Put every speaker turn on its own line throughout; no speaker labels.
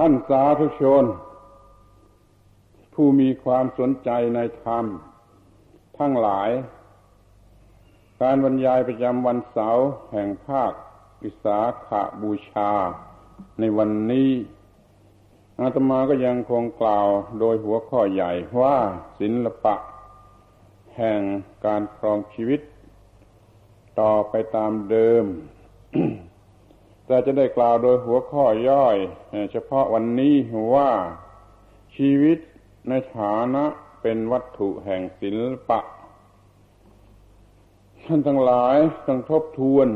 ท่านสาธุชน ผู้มีความสนใจในธรรม ทั้งหลาย การบรรยายประจำวันเสาร์แห่งภาควิสาขาบูชา ในวันนี้อาตมาก็ยังคงกล่าวโดยหัวข้อใหญ่ว่าศิลปะ แห่งการครองชีวิต ต่อไปตามเดิม แต่จะได้กล่าวโดยหัวข้อย่อย เฉพาะวันนี้ว่าชีวิตในฐานะเป็นวัตถุแห่งศิลปะ ท่านทั้งหลายต้องทบทวน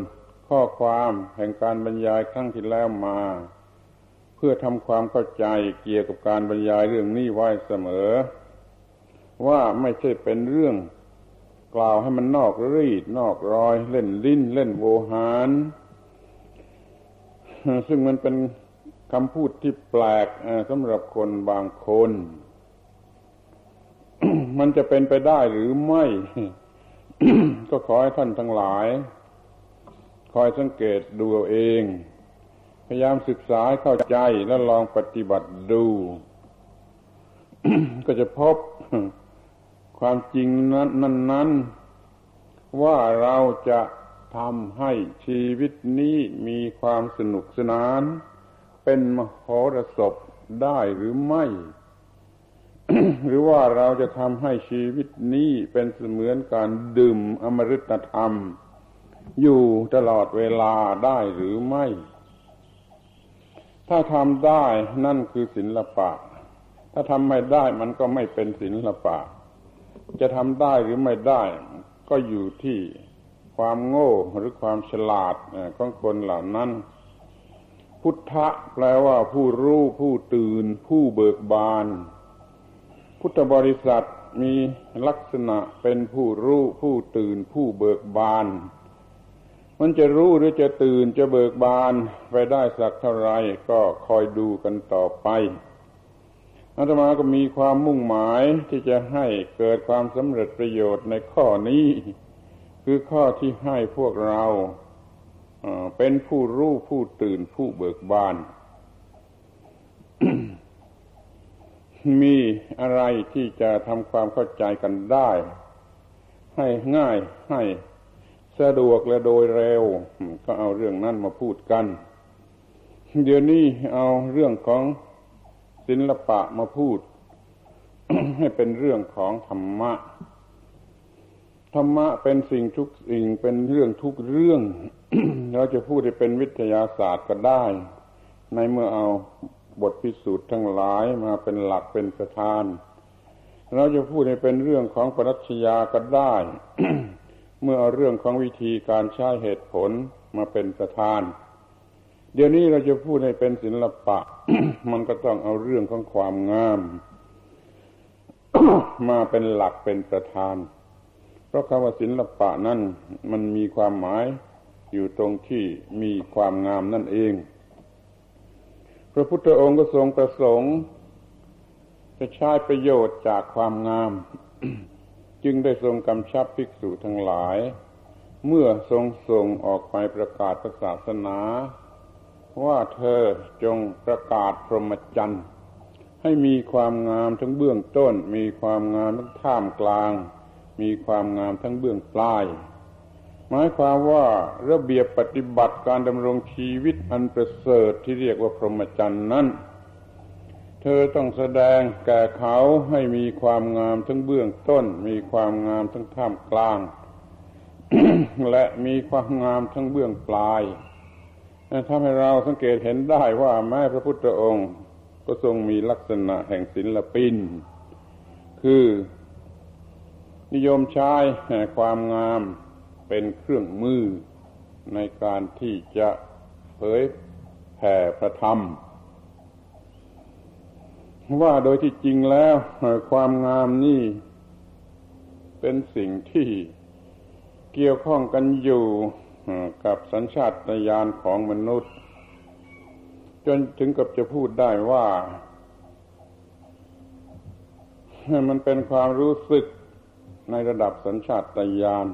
ข้อความแห่งการบรรยายครั้งที่แล้วมา เพื่อทำความเข้าใจเกี่ยวกับการบรรยายเรื่องนี้ไว้เสมอ ว่าไม่ใช่เป็นเรื่องกล่าวให้มันนอกรีด นอกรอย เล่นลิ้น เล่นโวหาร ซึ่งมันเป็นคำพูดที่แปลกสำหรับคนบางคน มันจะเป็นไปได้หรือไม่ ก็ขอให้ท่านทั้งหลาย คอยสังเกตดูเอง พยายามศึกษาเข้าใจแล้วลองปฏิบัติดู ก็จะพบความจริงนั้นนั้นว่าเราจะ ทำให้ชีวิตนี้มีความสนุกสนาน เป็นมโหรสพได้หรือไม่ หรือว่าเราจะทำให้ชีวิตนี้เป็นเสมือนการดื่มอมฤตธรรม อยู่ตลอดเวลาได้หรือไม่ ถ้าทำได้นั่นคือศิลปะ ถ้าทำไม่ได้มันก็ไม่เป็นศิลปะ จะทำได้หรือไม่ได้ก็อยู่ที่ ความโง่หรือความฉลาดของคนเหล่านั้น พุทธะแปลว่าผู้รู้ผู้ตื่น ผู้เบิกบาน พุทธบริษัทมีลักษณะเป็นผู้รู้ผู้ตื่น ผู้เบิกบาน มันจะรู้หรือจะตื่นจะเบิกบานไปได้สักเท่าไรก็คอยดูกันต่อไปอาตมาก็มีความมุ่งหมายที่จะให้เกิดความสำเร็จประโยชน์ในข้อนี้ คือข้อที่ให้พวกเราเป็นผู้รู้ผู้ตื่นผู้เบิกบาน มีอะไรที่จะทำความเข้าใจกันได้ ให้ง่ายให้สะดวกและโดยเร็ว ก็เอาเรื่องนั้นมาพูดกัน เดี๋ยวนี้เอาเรื่องของศิลปะมาพูด ให้เป็นเรื่องของธรรมะ ธรรมะเป็นสิ่งทุกสิ่งเป็นเรื่องทุกเรื่อง เราจะพูดให้เป็นวิทยาศาสตร์ก็ได้ ในเมื่อเอาบทพิสูจน์ทั้งหลายมาเป็นหลักเป็นประธาน เราจะพูดให้เป็นเรื่องของปรัชญาก็ได้ เมื่อเอาเรื่องของวิธีการใช้เหตุผลมาเป็นประธาน เดี๋ยวนี้เราจะพูดให้เป็นศิลปะ มันก็ต้องเอาเรื่องของความงาม มาเป็นหลักเป็นประธาน เพราะคำว่าศิลปะนั้นมันมีความหมายอยู่ตรงที่มีความงามนั่นเอง พระพุทธองค์ก็ทรงประสงค์ จะใช้ประโยชน์จากความงาม จึงได้ทรงกำชับภิกษุทั้งหลาย เมื่อทรงส่งออกไปประกาศศาสนา ว่าเธอจงประกาศพรหมจรรย์ให้มีความงามทั้งเบื้องต้น มีความงามทั้งท่ามกลาง มีความงามทั้งเบื้องปลาย หมายความว่าระเบียบปฏิบัติการดำรงชีวิตอันประเสริฐที่เรียกว่าพรหมจรรย์นั้น เธอต้องแสดงแก่เขาให้มีความงามทั้งเบื้องต้น มีความงามทั้งท่ามกลาง และมีความงามทั้งเบื้องปลายทำให้เราสังเกตเห็นได้ว่าแม้พระพุทธองค์ก็ทรงมีลักษณะแห่งศิลปิน คือ นิยมใช้ความงามเป็นเครื่องมือในการที่จะเผยแผ่พระธรรม ว่าโดยที่จริงแล้วความงามนี่เป็นสิ่งที่เกี่ยวข้องกันอยู่กับสัญชาตญาณของมนุษย์ จนถึงกับจะพูดได้ว่า มันเป็นความรู้สึก ในระดับสัญชาตญาณ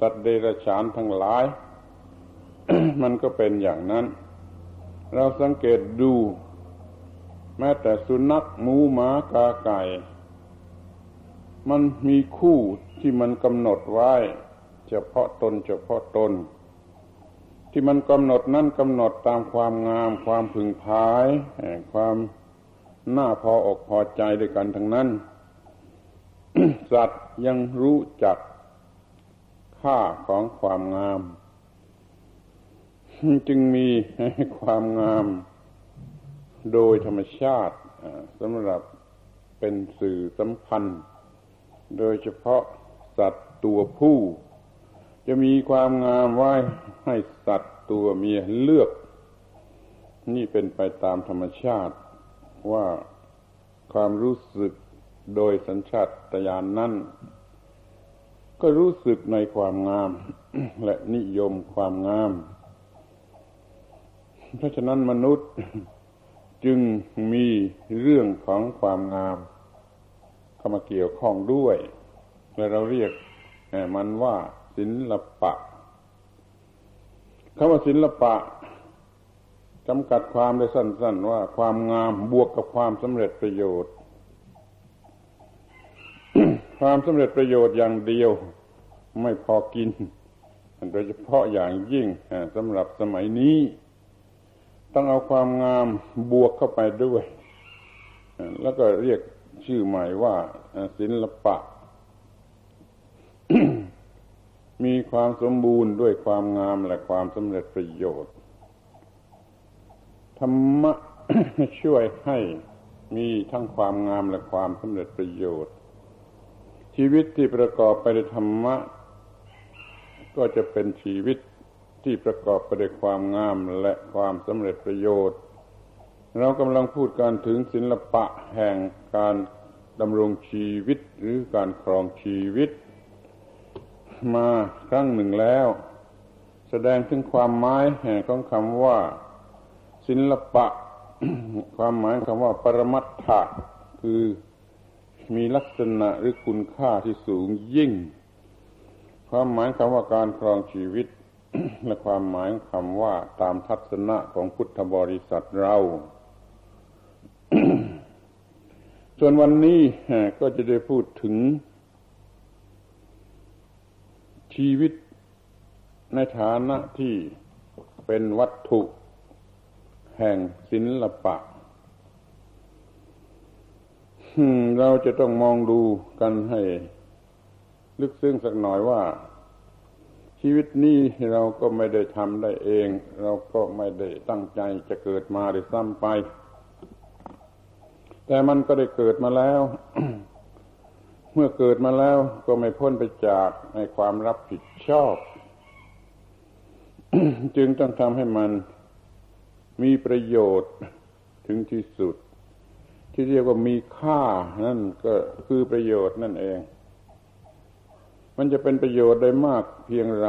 สัตว์เดรัจฉานทั้งหลาย มันก็เป็นอย่างนั้น เราสังเกตดู แม้แต่สุนัขหมูหมากาไก่ มันมีคู่ที่มันกำหนดไว้ เฉพาะตนเฉพาะตน ที่มันกำหนดนั่นกำหนดตามความงาม ความพึงพาย ความน่าพออกพอใจด้วยกันทั้งนั้น สัตว์ยังรู้จักค่าของความงาม จึงมีความงามโดยธรรมชาติสำหรับเป็นสื่อสัมพันธ์ โดยเฉพาะสัตว์ตัวผู้ จะมีความงามไว้ให้สัตว์ตัวเมียเลือก นี่เป็นไปตามธรรมชาติว่าความรู้สึก โดยสัญชาตญาณนนั้น ก็รู้สึกในความงาม และนิยมความงาม เพราะฉะนั้นมนุษย์จึงมีเรื่องของความงาม เข้ามาเกี่ยวข้องด้วย และเราเรียกมันว่าศิลปะคำว่าศิลปะจำกัดความได้สั้น ๆ ว่าความงามบวกกับความสำเร็จประโยชน์ ความสำเร็จประโยชน์อย่างเดียวไม่พอกิน โดยเฉพาะอย่างยิ่งสำหรับสมัยนี้ ต้องเอาความงามบวกเข้าไปด้วย แล้วก็เรียกชื่อใหม่ว่าศิลปะ มีความสมบูรณ์ด้วยความงามและความสำเร็จประโยชน์ ธรรมะช่วยให้มีทั้งความงามและความสำเร็จประโยชน์ ชีวิตที่ประกอบไปด้วยธรรมะ ก็จะเป็นชีวิตที่ประกอบไปด้วยความงามและความสำเร็จประโยชน์ เรากำลังพูดการถึงศิลปะแห่งการดำรงชีวิตหรือการครองชีวิต มาครั้งหนึ่งแล้ว แสดงถึงความหมายแห่งของคำว่า ศิลปะ ความหมายคำว่าปรมัตถะคือ มีลักษณะหรือคุณค่าที่สูงยิ่ง ความหมายคำว่าการครองชีวิต และความหมายคำว่าตามทัศนะของพุทธบริษัทเรา ส่วนวันนี้ก็จะได้พูดถึง ชีวิตในฐานะที่เป็นวัตถุ แห่งศิลปะ เราจะต้องมองดูกันให้ ลึกซึ้งสักหน่อยว่า ชีวิตนี้เราก็ไม่ได้ทำได้เอง เราก็ไม่ได้ตั้งใจจะเกิดมาหรือซ้ำไป แต่มันก็ได้เกิดมาแล้ว เมื่อเกิดมาแล้วก็ไม่พ้นไปจากในความรับผิดชอบ จึงต้องทำให้มันมีประโยชน์ถึงที่สุด ที่เรียกว่ามีค่านั่นก็คือประโยชน์นั่นเอง มันจะเป็นประโยชน์ได้มากเพียงไร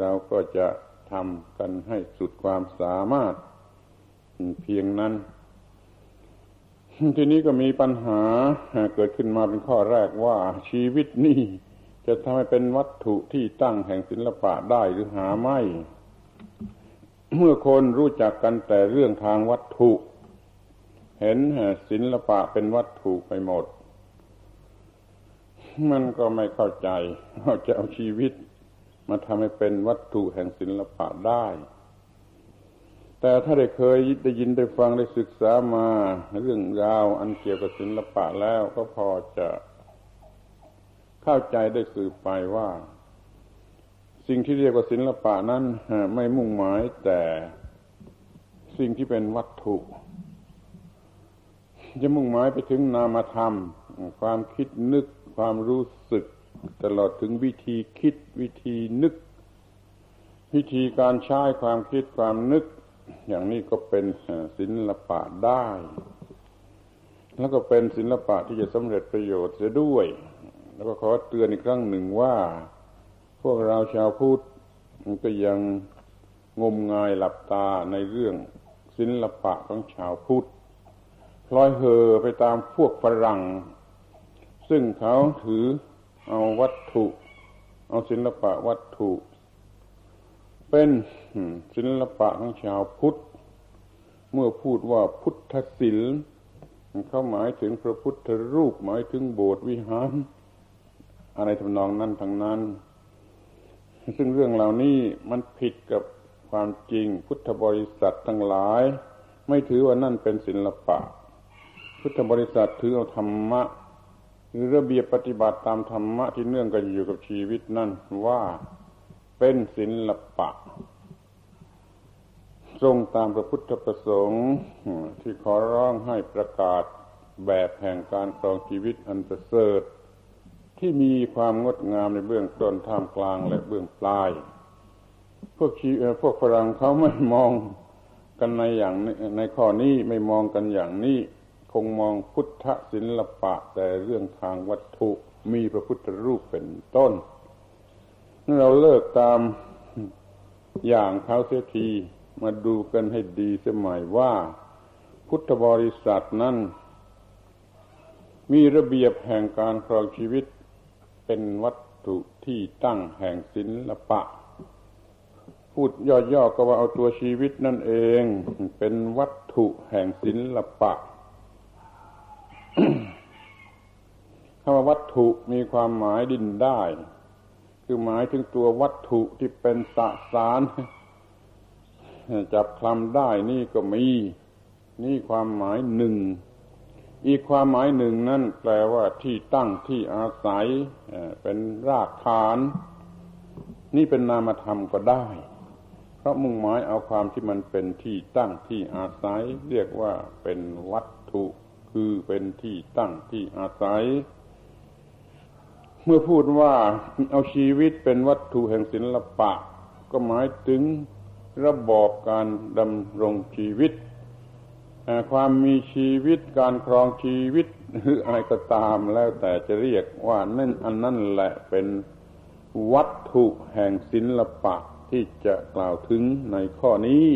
เราก็จะทำกันให้สุดความสามารถเพียงนั้น ทีนี้ก็มีปัญหาเกิดขึ้นมาเป็นข้อแรกว่าชีวิตนี้จะทำให้เป็นวัตถุที่ตั้งแห่งศิลปะได้หรือหาไม่ เมื่อคนรู้จักกันแต่เรื่องทางวัตถุ เห็นศิลปะเป็นวัตถุไปหมด มันก็ไม่เข้าใจว่าจะเอาชีวิต มาทำให้เป็นวัตถุแห่งศิลปะได้ แต่ถ้าได้เคยได้ยินได้ฟังได้ศึกษามาเรื่องราวอันเกี่ยวกับศิลปะแล้วก็พอจะเข้าใจได้สืบไปว่า สิ่งที่เรียกว่าศิลปะนั้นไม่มุ่งหมายแต่สิ่งที่เป็นวัตถุ จะมุ่งหมายไปถึงนามธรรม ความคิดนึกความรู้สึก ตลอดถึงวิธีคิดวิธีนึก วิธีการใช้ความคิดความนึก อย่างนี้ก็เป็นศิลปะได้ แล้วก็เป็นศิลปะที่จะสำเร็จประโยชน์เสียด้วย แล้วก็ขอเตือนอีกครั้งหนึ่งว่า พวกเราชาวพุทธก็ยังงมงายหลับตาในเรื่องศิลปะของชาวพุทธ ลอยเห่อไปตามพวกฝรั่ง ซึ่งเขาถือเอาวัตถุ เอาศิลปะวัตถุ เป็นศิลปะของชาวพุทธ เมื่อพูดว่าพุทธศิลป์เขาหมายถึงพระพุทธรูปหมายถึงโบสถ์วิหาร อะไรทำนองนั้นทั้งนั้น ซึ่งเรื่องเหล่านี้มันผิดกับความจริงพุทธบริษัททั้งหลาย ไม่ถือว่านั่นเป็นศิลปะ พุทธบริษัทถือเอาธรรมะหรือระเบียบปฏิบัติตามธรรมะที่เนื่องกันอยู่กับชีวิตนั่นว่าเป็นศิลปะ ทรงตามพระพุทธประสงค์ที่ขอร้องให้ประกาศแบบแห่งการครองชีวิตอันประเสริฐที่มีความงดงามในเบื้องต้นท่ามกลางและเบื้องปลาย พวกชีพวกฝรั่งเขาไม่มองกันในอย่างในข้อนี้ไม่มองกันอย่างนี้ คงมองพุทธศิลปะแต่เรื่องทางวัตถุมีพระพุทธรูปเป็นต้น เราเลิกตามอย่างเขาเสียทีมาดูกันให้ดีสมัยว่า พุทธบริษัทนั้น มีระเบียบแห่งการครองชีวิตเป็นวัตถุที่ตั้งแห่งศิลปะ พูดย่อๆก็ว่าเอาตัวชีวิตนั่นเอง เป็นวัตถุแห่งศิลปะ คำว่าวัตถุมีความหมายดินได้ คือหมายถึงตัววัตถุที่เป็นสสารจับคลำได้นี่ก็มี นี่ความหมายหนึ่ง อีกความหมายหนึ่งนั่นแปลว่าที่ตั้งที่อาศัยเป็นรากฐาน นี่เป็นนามธรรมก็ได้ เพราะมุ่งหมายเอาความที่มันเป็นที่ตั้งที่อาศัย เรียกว่าเป็นวัตถุ คือเป็นที่ตั้งที่อาศัย เมื่อพูดว่าเอาชีวิตเป็นวัตถุแห่งศิลปะ ก็หมายถึงระบอบการดำรงชีวิต ความมีชีวิตการครองชีวิตหรืออะไรก็ตามแล้วแต่จะเรียกว่านั่นอันนั่นแหละเป็นวัตถุแห่งศิลปะที่จะกล่าวถึงในข้อนี้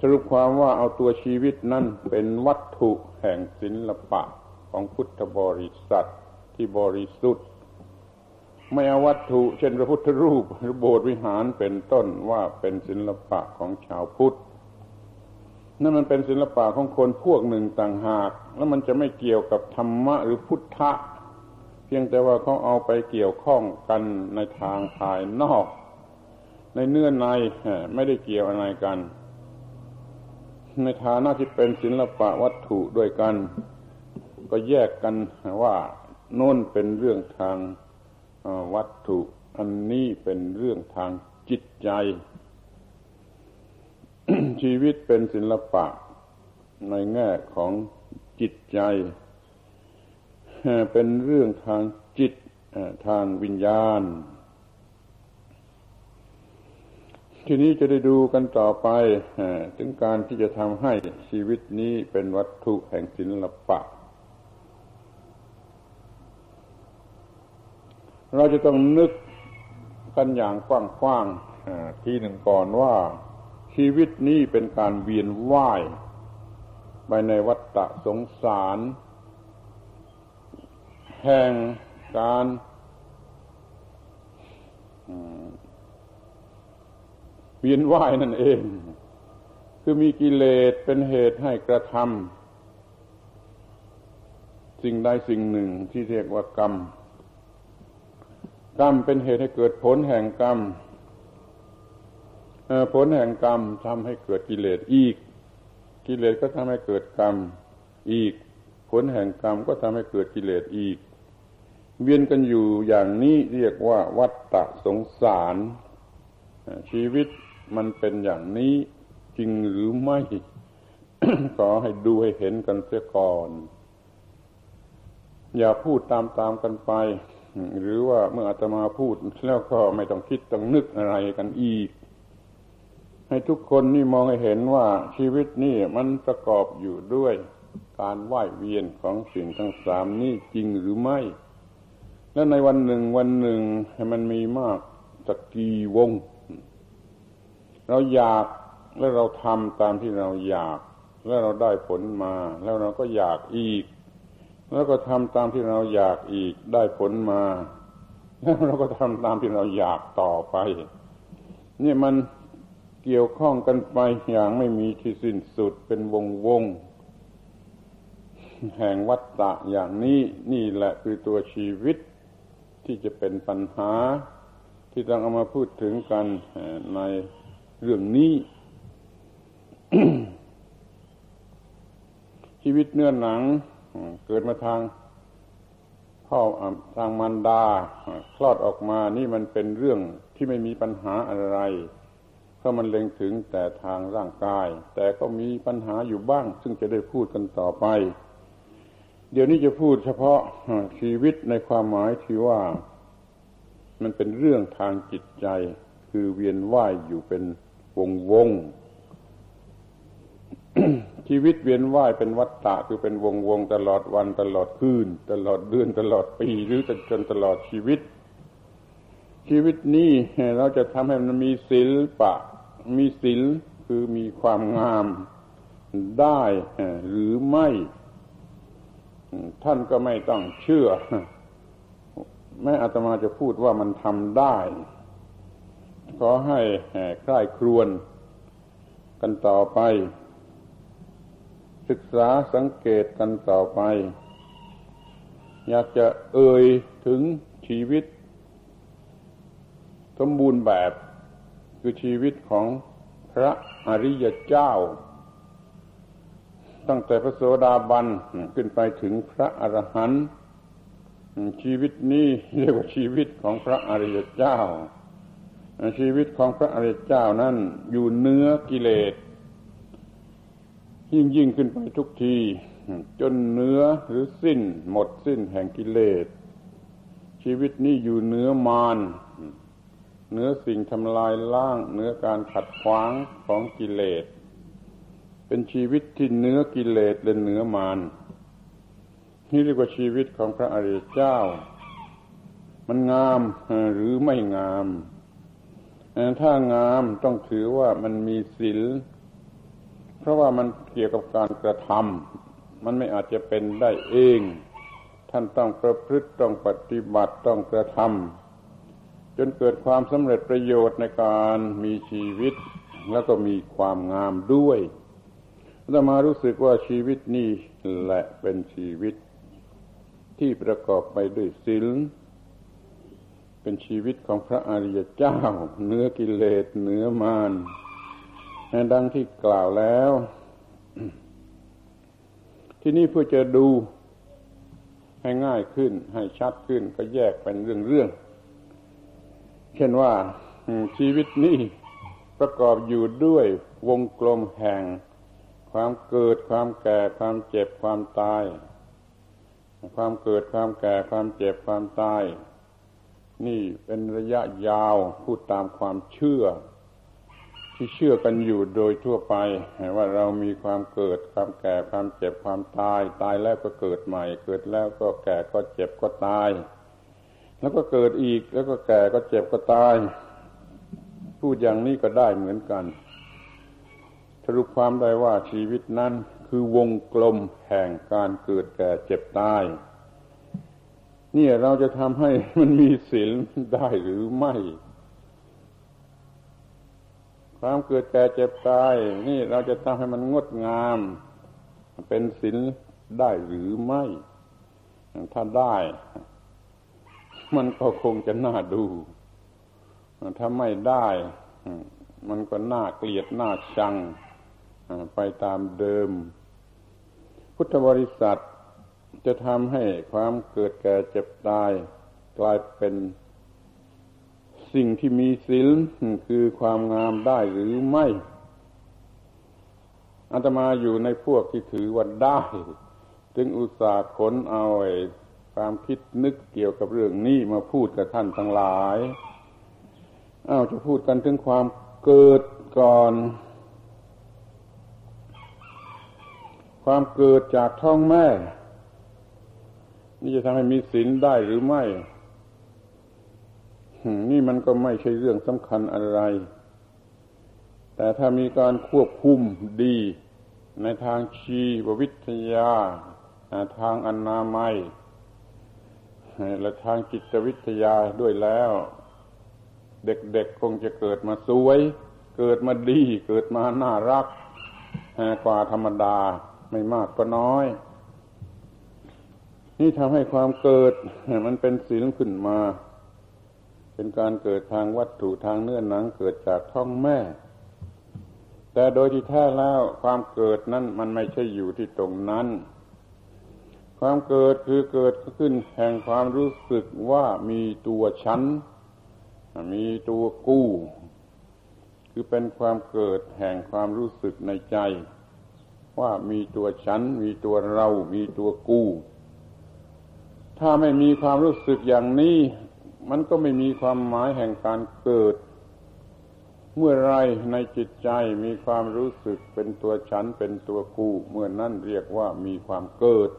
สรุปความว่าเอาตัวชีวิตนั่นเป็นวัตถุแห่งศิลปะ ของพุทธบริษัทที่บริสุทธิ์ ไม่เอาวัตถุ เช่นพระพุทธรูปหรือโบสถ์วิหารเป็นต้นว่าเป็นศิลปะของชาวพุทธนั่นมันเป็นศิลปะของคนพวกหนึ่งต่างหาก แล้วมันจะไม่เกี่ยวกับธรรมะหรือพุทธะ เพียงแต่ว่าเขาเอาไปเกี่ยวข้องกันในทางภายนอก ในเนื้อในไม่ได้เกี่ยวอะไรกัน ในฐานะที่เป็นศิลปะวัตถุด้วยกัน ก็แยกกันว่าโน้นเป็นเรื่องทางวัตถุ อันนี้เป็นเรื่องทางจิตใจ ชีวิตเป็นศิลปะในแง่ของจิตใจ เป็นเรื่องทางจิตทางวิญญาณ ทีนี้จะได้ดูกันต่อไปถึงการที่จะทำให้ชีวิตนี้เป็นวัตถุแห่งศิลปะ เราจะต้องนึกกันอย่างกว้างๆทีหนึ่งก่อนว่าชีวิตนี้เป็นการเวียนว่ายไปในวัฏฏะสงสาร แห่งการเวียนว่ายนั่นเอง คือมีกิเลสเป็นเหตุให้กระทำสิ่งใดสิ่งหนึ่งที่เรียกว่ากรรม กรรมเป็นเหตุให้เกิดผลแห่งกรรมผลแห่งกรรมทำให้เกิดกิเลสอีก กิเลสก็ทำให้เกิดกรรมอีก ผลแห่งกรรมก็ทำให้เกิดกิเลสอีก เวียนกันอยู่อย่างนี้เรียกว่าวัฏฏะสงสาร ชีวิตมันเป็นอย่างนี้จริงหรือไม่ ขอให้ดูให้เห็นกันเสียก่อน อย่าพูดตามๆกันไป หรือว่าเมื่ออาตมาพูดแล้วก็ไม่ต้องคิดต้องนึกอะไรกันอีก ให้ทุกคนนี่มองให้เห็นว่าชีวิตนี่มันประกอบอยู่ด้วยการไหวเวียนของสิ่งทั้งสามนี่จริงหรือไม่ และในวันหนึ่งวันหนึ่งให้มันมีมากสักกี่วง เราอยากแล้วเราทำตามที่เราอยาก แล้วเราได้ผลมา แล้วเราก็อยากอีก แล้วก็ทำตามที่เราอยากอีกได้ผลมา แล้วเราก็ทำตามที่เราอยากต่อไป นี่มันเกี่ยวข้องกันไปอย่างไม่มีที่สิ้นสุดเป็นวงวงแห่งวัฏฏะอย่างนี้นี่แหละคือตัวชีวิตที่จะเป็นปัญหา ที่ต้องเอามาพูดถึงกันในเรื่องนี้ ชีวิตเนื้อหนัง เกิดมาทางพ่อทางมันดา คลอดออกมานี่มันเป็นเรื่องที่ไม่มีปัญหาอะไรเพราะมันเล็งถึงแต่ทางร่างกาย แต่ก็มีปัญหาอยู่บ้าง ซึ่งจะได้พูดกันต่อไป เดี๋ยวนี้จะพูดเฉพาะชีวิตในความหมายที่ว่ามันเป็นเรื่องทางจิตใจ คือเวียนว่ายอยู่เป็นวงวง ชีวิตเวียนว่ายเป็นวัฏฏะคือเป็นวงวงตลอดวันตลอดคืน ตลอดเดือนตลอดปีหรือจนตลอดชีวิต ชีวิตนี้เราจะทำให้มันมีศิลปะ มีศิลคือมีความงามได้หรือไม่ ท่านก็ไม่ต้องเชื่อ แม้อาตมาจะพูดว่ามันทำได้ ขอให้ใคร่ครวนกันต่อไป ศึกษาสังเกตกันต่อไป อยากจะเอ่ยถึงชีวิต สมบูรณ์แบบคือชีวิตของพระอริยเจ้า ตั้งแต่พระโสดาบันขึ้นไปถึงพระอรหันต์ชีวิตนี้เรียกว่าชีวิตของพระอริยเจ้า ชีวิตของพระอริยเจ้านั้นอยู่เนื้อกิเลส ยิ่งยิ่งขึ้นไปทุกที จนเนื้อหรือสิ้น หมดสิ้นแห่งกิเลส ชีวิตนี้อยู่เนื้อมารเนื้อสิ่งทำลายล้างเนื้อการขัดขวางของกิเลส เป็นชีวิตที่เนื้อกิเลสและเนื้อมารนี่เรียกว่าชีวิตของพระอริยเจ้า มันงามหรือไม่งาม ถ้างามต้องถือว่ามันมีศีล เพราะว่ามันเกี่ยวกับการกระทำมันไม่อาจจะเป็นได้เอง ท่านต้องประพฤติต้องปฏิบัติต้องกระทำจนเกิดความสำเร็จประโยชน์ในการมีชีวิต แล้วก็มีความงามด้วยเรามารู้สึกว่าชีวิตนี้แหละเป็นชีวิต ที่ประกอบไปด้วยศีลเป็นชีวิตของพระอริยเจ้าเนื้อกิเลสเนื้อมาร ดังที่กล่าวแล้ว ที่นี่เพื่อจะดูให้ง่ายขึ้น ให้ชัดขึ้นก็แยกเป็นเรื่องๆ เช่นว่าชีวิตนี้ประกอบอยู่ด้วยวงกลมแห่ง ความเกิดความแก่ความเจ็บความตาย ความเกิดความแก่ความเจ็บความตาย นี่เป็นระยะยาวพูดตามความเชื่อ ที่เชื่อกันอยู่โดยทั่วไป ว่าเรามีความเกิดความแก่ความเจ็บความตาย ตายแล้วก็เกิดใหม่ เกิดแล้วก็แก่ก็เจ็บก็ตาย แล้วก็เกิดอีกแล้วก็แก่ก็เจ็บก็ตาย พูดอย่างนี้ก็ได้เหมือนกันสรุปความได้ว่าชีวิตนั้นคือวงกลมแห่งการเกิดแก่เจ็บตายนี่เราจะทำให้มันมีศีลได้หรือไม่ ความเกิดแก่เจ็บตาย นี่เราจะทำให้มันงดงาม เป็นศีลได้หรือไม่ ถ้าได้ มันก็คงจะน่าดู ถ้าไม่ได้ มันก็น่าเกลียดน่าชัง ไปตามเดิม พุทธบริษัทจะทำให้ความเกิดแก่เจ็บตาย กลายเป็น สิ่งที่มีศีลคือความงามได้หรือไม่อาตมาอยู่ในพวกที่ถือว่าได้ จึงอุตส่าห์ขนเอาความคิดนึกเกี่ยวกับเรื่องนี้มาพูดกับท่านทั้งหลายอ้าวจะพูดกันถึงความเกิดก่อน ความเกิดจากท้องแม่ นี่จะทำให้มีศีลได้หรือไม่ นี่มันก็ไม่ใช่เรื่องสำคัญอะไร แต่ถ้ามีการควบคุมดี ในทางชีววิทยา ทางอนามัย และทางจิตวิทยาด้วยแล้ว เด็กๆคงจะเกิดมาสวย เกิดมาดี เกิดมาน่ารักกว่าธรรมดาไม่มากก็น้อย นี่ทำให้ความเกิดมันเป็นศีลขึ้นมา เป็นการเกิดทางวัตถุทางเนื้อหนังเกิดจากท้องแม่ แต่โดยที่แท้แล้วความเกิดนั้นมันไม่ใช่อยู่ที่ตรงนั้น ความเกิดคือเกิดขึ้นแห่งความรู้สึกว่ามีตัวฉัน มีตัวกู้ คือเป็นความเกิดแห่งความรู้สึกในใจ ว่ามีตัวฉัน มีตัวเรา มีตัวกู้ถ้าไม่มีความรู้สึกอย่างนี้ มันก็ไม่มีความหมายแห่งการเกิด เมื่อไรในจิตใจมีความรู้สึกเป็นตัวฉันเป็นตัวกูเมื่อนั่นเรียกว่ามีความเกิด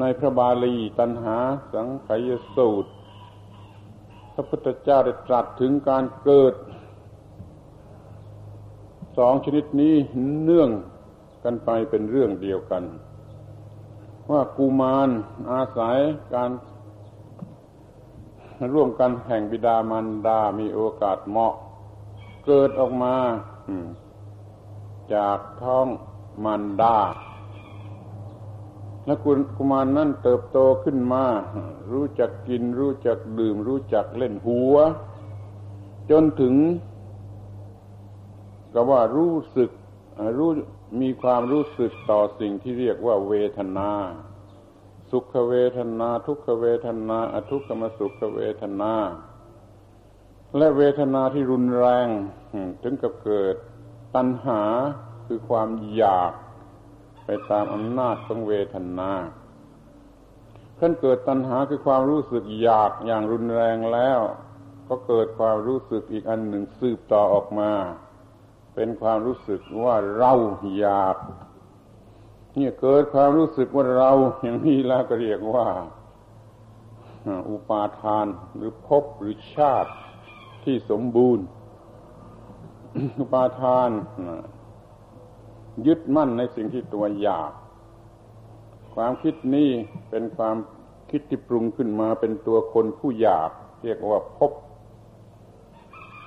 ในพระบาลีตัณหาสังขยสูตร พระพุทธเจ้าได้ตรัสถึงการเกิดสองชนิดนี้เนื่องกันไปเป็นเรื่องเดียวกัน ว่ากุมารอาศัยการ ร่วมกันแห่งบิดามารดามีโอกาสเหมาะ เกิดออกมาจากท้องมารดา และกุมารนั่นเติบโตขึ้นมา รู้จักกิน รู้จักดื่ม รู้จักเล่นหัว จนถึงก็ว่ารู้สึกรู้มีความรู้สึกต่อสิ่งที่เรียกว่าเวทนา สุขเวทนา ทุกขเวทนา อทุกขมสุขเวทนา และเวทนาที่รุนแรงถึงกับเกิดตัณหาคือความอยากไปตามอำนาจของเวทนาขั้นเกิดตัณหาคือความรู้สึกอยากอย่างรุนแรงแล้ว ก็เกิดความรู้สึกอีกอันหนึ่งสืบต่อออกมา เป็นความรู้สึกว่าเราอยาก เนี่ยเกิดความรู้สึกว่าเราอย่างนี้แล้วก็เรียกว่า อุปาทานหรือภพหรือชาติที่สมบูรณ์ อุปาทาน ยึดมั่นในสิ่งที่ตัวอยาก ความคิดนี้เป็นความคิดที่ปรุงขึ้นมาเป็นตัวคนผู้อยาก เรียกว่าภพ